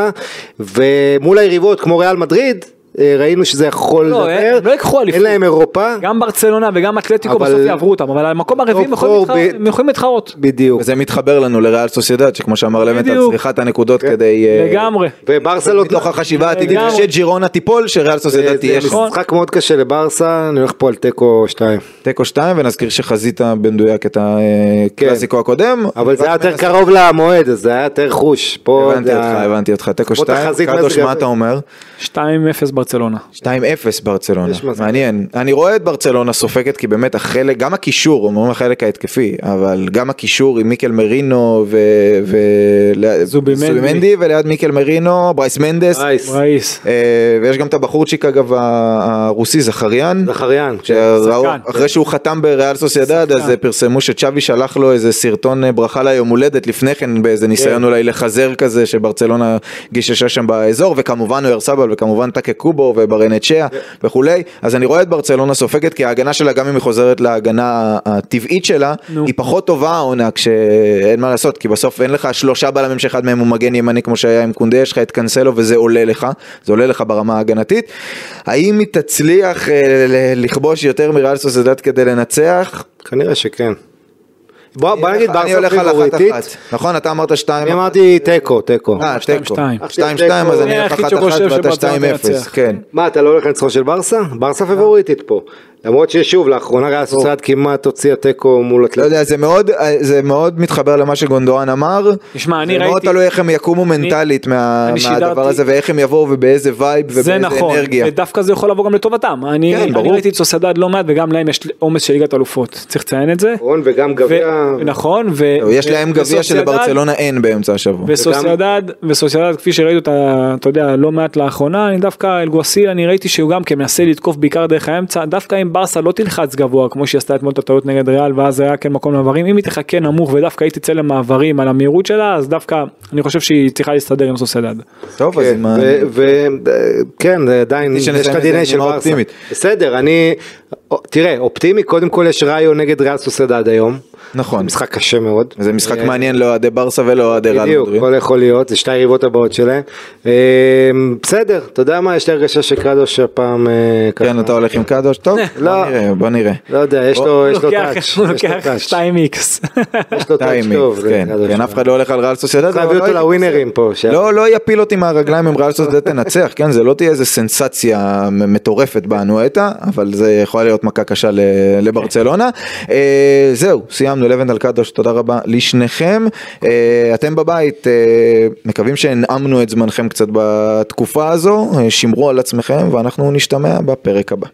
[SPEAKER 3] ומול היריבות כמו ריאל מדריד, ראינו שזה יכול
[SPEAKER 2] לא,
[SPEAKER 3] לדבר,
[SPEAKER 2] הם לא ייקחו אליפות.
[SPEAKER 3] אין להם אירופה,
[SPEAKER 2] גם ברצלונה וגם אתלטיקו
[SPEAKER 3] אבל-
[SPEAKER 2] בסוף יעברו אותם, אבל המקום הרביעי הם
[SPEAKER 3] top
[SPEAKER 2] יכולים להתחרות.
[SPEAKER 3] בדיוק,
[SPEAKER 1] וזה מתחבר לנו לריאל סוסיידד, שכמו שאמר לבנטל,
[SPEAKER 2] בדיוק.
[SPEAKER 1] צריכה את הנקודות כדי... אה,
[SPEAKER 2] לגמרי.
[SPEAKER 3] וברסה לא...
[SPEAKER 1] מתוך החשיבה העתידית. שג'ירונה תיפול, שריאל סוסיידד
[SPEAKER 3] זה
[SPEAKER 1] תהיה.
[SPEAKER 2] נכון.
[SPEAKER 3] משחק מאוד קשה לברסה, אני הולך פה על תיקו 2.
[SPEAKER 1] תיקו 2 ונזכיר שחזית במדויק את
[SPEAKER 3] כן.
[SPEAKER 1] הקלאסיקו הקודם.
[SPEAKER 3] אבל זה היה יותר קרוב למועד, זה היה יותר חוש. פה
[SPEAKER 1] הבנתי
[SPEAKER 3] זה
[SPEAKER 1] אותך, הבנתי אותך, תיקו
[SPEAKER 3] כמו
[SPEAKER 1] 2,
[SPEAKER 3] תחזית
[SPEAKER 1] קדוש מה. אתה אומר?
[SPEAKER 2] 2-0 ברצלונה.
[SPEAKER 1] 2-0 ברצלונה,
[SPEAKER 3] יש מזל.
[SPEAKER 1] מעניין. אני רואה את ברצלונה סופגת כי באמת החלק, גם הקישור, אומרים החלק ההתקפי, אבל גם הקישור עם מיקל מרינו ו... ו...
[SPEAKER 2] זובימנדי.
[SPEAKER 1] זובימנדי וליד מיקל מרינו, ברייס מנדס,
[SPEAKER 3] רייס,
[SPEAKER 2] ראיס.
[SPEAKER 1] אה, ויש גם את הבחורצ'יק אגב הרוסי זכריאן.
[SPEAKER 3] זכריאן.
[SPEAKER 1] שראו,
[SPEAKER 2] שחקן.
[SPEAKER 1] אחרי שהוא חתם בריאל סוסיידד אז אה, פרסמו שצ'אבי שלח לו איזה סרטון אה, ברכה ליום הולדת לפני כן באיזה ניסיון אולי לחזר כזה שברצלונה גיששה שם באזור וכמובן אויארסבל וכמובן טאקה קובו וברנצ'יה וכולי אז אני רואה את ברצלונה סופגת כי ההגנה שלה גם אם היא חוזרת להגנה הטבעית שלה
[SPEAKER 2] נו.
[SPEAKER 1] היא פחות טובה העונה כשאין מה לעשות כי בסוף אין לך שלושה בלמים שאחד מהם הוא מגן ימני כמו שהיה עם קונדה יש לך את קנסלו וזה עולה לך זה עולה לך ברמה ההגנתית האם היא תצליח אה, לכבוש יותר מריאל סוסיידד כדי לנצח?
[SPEAKER 3] כנראה שכן. בוא בוא נגיד
[SPEAKER 1] אני
[SPEAKER 3] ברסה
[SPEAKER 1] הולך על אחת
[SPEAKER 3] פיבוריטית.
[SPEAKER 1] אחת. נכון אתה אמרת שתיים.
[SPEAKER 3] אני אמרתי תיקו, תיקו.
[SPEAKER 1] אה,
[SPEAKER 2] שתיים,
[SPEAKER 1] תיקו.
[SPEAKER 2] שתיים.
[SPEAKER 1] שתיים שתיים אז
[SPEAKER 3] אני
[SPEAKER 1] אחת
[SPEAKER 2] שחושב
[SPEAKER 1] ואתה
[SPEAKER 2] שברצלונה
[SPEAKER 1] שתיים אפס.
[SPEAKER 2] תנצח.
[SPEAKER 1] כן.
[SPEAKER 3] מה, אתה לא הולך לניצחון של ברסה? ברסה פיבוריטית פה. למרות ששוב, לאחרונה ריאל סוסייד כמעט הוציאה תיקו מול
[SPEAKER 1] לא
[SPEAKER 3] אתלטיקו.
[SPEAKER 1] יודע זה מאוד זה מאוד מתחבר למה שגונדואן אמר.
[SPEAKER 2] תשמע, אני
[SPEAKER 1] זה מאוד
[SPEAKER 2] ראיתי-
[SPEAKER 1] תלוי איך הם יקומו מנטלית מה-
[SPEAKER 2] אני
[SPEAKER 1] מהדבר
[SPEAKER 2] שידרתי-
[SPEAKER 1] הזה ואיך הם יבואו ובאיזה vibe
[SPEAKER 2] זה
[SPEAKER 1] ובאיזה
[SPEAKER 2] נכון,
[SPEAKER 1] אנרגיה.
[SPEAKER 2] ודווקא זה יכול לבוא גם לטובתם. אני
[SPEAKER 1] כן,
[SPEAKER 2] אני. ראיתי את סוסיידד לא מעט וגם להם יש עומס של ליגת אלופות, צריך לציין את זה.
[SPEAKER 3] נכון, וגם גביע.
[SPEAKER 2] נכון, ו...
[SPEAKER 1] יש להם גביע שלברצלונה אין באמצע השבוע.
[SPEAKER 2] וסוסיידד, וסוסיידד כפי שראיתי אותה, אתה יודע, לא מעט לאחרונה, אני דווקא אלגואסיל, אני ראיתי שהוא גם כן מנסה לתקוף בעיקר דרך האמצע, דווקא אם ברסה לא תלחץ גבוה, כמו שהיא עשתה אתמול את הטעות נגד ריאל, ואז היה כן מקום למעברים, אם היא תחכה נמוך ודווקא היא תצא למעברים על המהירות שלה, אז דווקא אני חושב שהיא צריכה להסתדר עם סוסיידד.
[SPEAKER 1] טוב אז
[SPEAKER 3] כן,
[SPEAKER 1] עם ה-
[SPEAKER 3] וכן, זה עדיין, יש
[SPEAKER 1] זה
[SPEAKER 3] ה-DNA של ברסה. בסדר, אני, תראה, אופטימי, קודם כל יש ראיו נגד ריאל סוסיידד היום.
[SPEAKER 1] נכון.
[SPEAKER 3] משחק קשה מאוד.
[SPEAKER 1] זה משחק
[SPEAKER 3] אה,
[SPEAKER 1] מעניין לאוהדי ברסה ולאוהדי ריאל
[SPEAKER 3] בדיוק,
[SPEAKER 1] מדריד.
[SPEAKER 3] הכל יכול להיות, זה שתי היריבות הבאות שלהם. אה, בסדר, אתה יודע מה, יש לי הרגשה שקרדוש הפעם אה, ככה.
[SPEAKER 1] כן אתה הולך עם קדוש? טוב
[SPEAKER 3] לא.
[SPEAKER 1] בוא נראה בוא נראה.
[SPEAKER 3] לא יודע, יש
[SPEAKER 1] בוא,
[SPEAKER 3] לו יש לו
[SPEAKER 2] לוקח-
[SPEAKER 3] טאץ'.
[SPEAKER 2] הוא
[SPEAKER 3] יש לו
[SPEAKER 2] לוקח
[SPEAKER 3] טאץ'.
[SPEAKER 2] 2x.
[SPEAKER 3] יש לו טאץ' טוב. זה
[SPEAKER 1] כן. כן, אף אחד לא הולך על ריאל סוסיידד.
[SPEAKER 3] צריך להביא
[SPEAKER 1] לא
[SPEAKER 3] אותו
[SPEAKER 1] הייתי
[SPEAKER 3] לווינרים פה.
[SPEAKER 1] לא, לא יפיל אותי מהרגליים אם ריאל סוסיידד תנצח, כן, זה לא תהיה איזה סנסציה מטורפת באנואטה, אבל זה יכול להיות מכה קשה ל- לברצלונה. אה, זהו, סיימנו, לבנדל קדוש, תודה רבה לשניכם. אה, אתם בבית, אה, מקווים שהנעמנו את זמנכם קצת בתקופה הזו, אה, שמרו על עצמכם ואנחנו נשתמע בפרק הבא.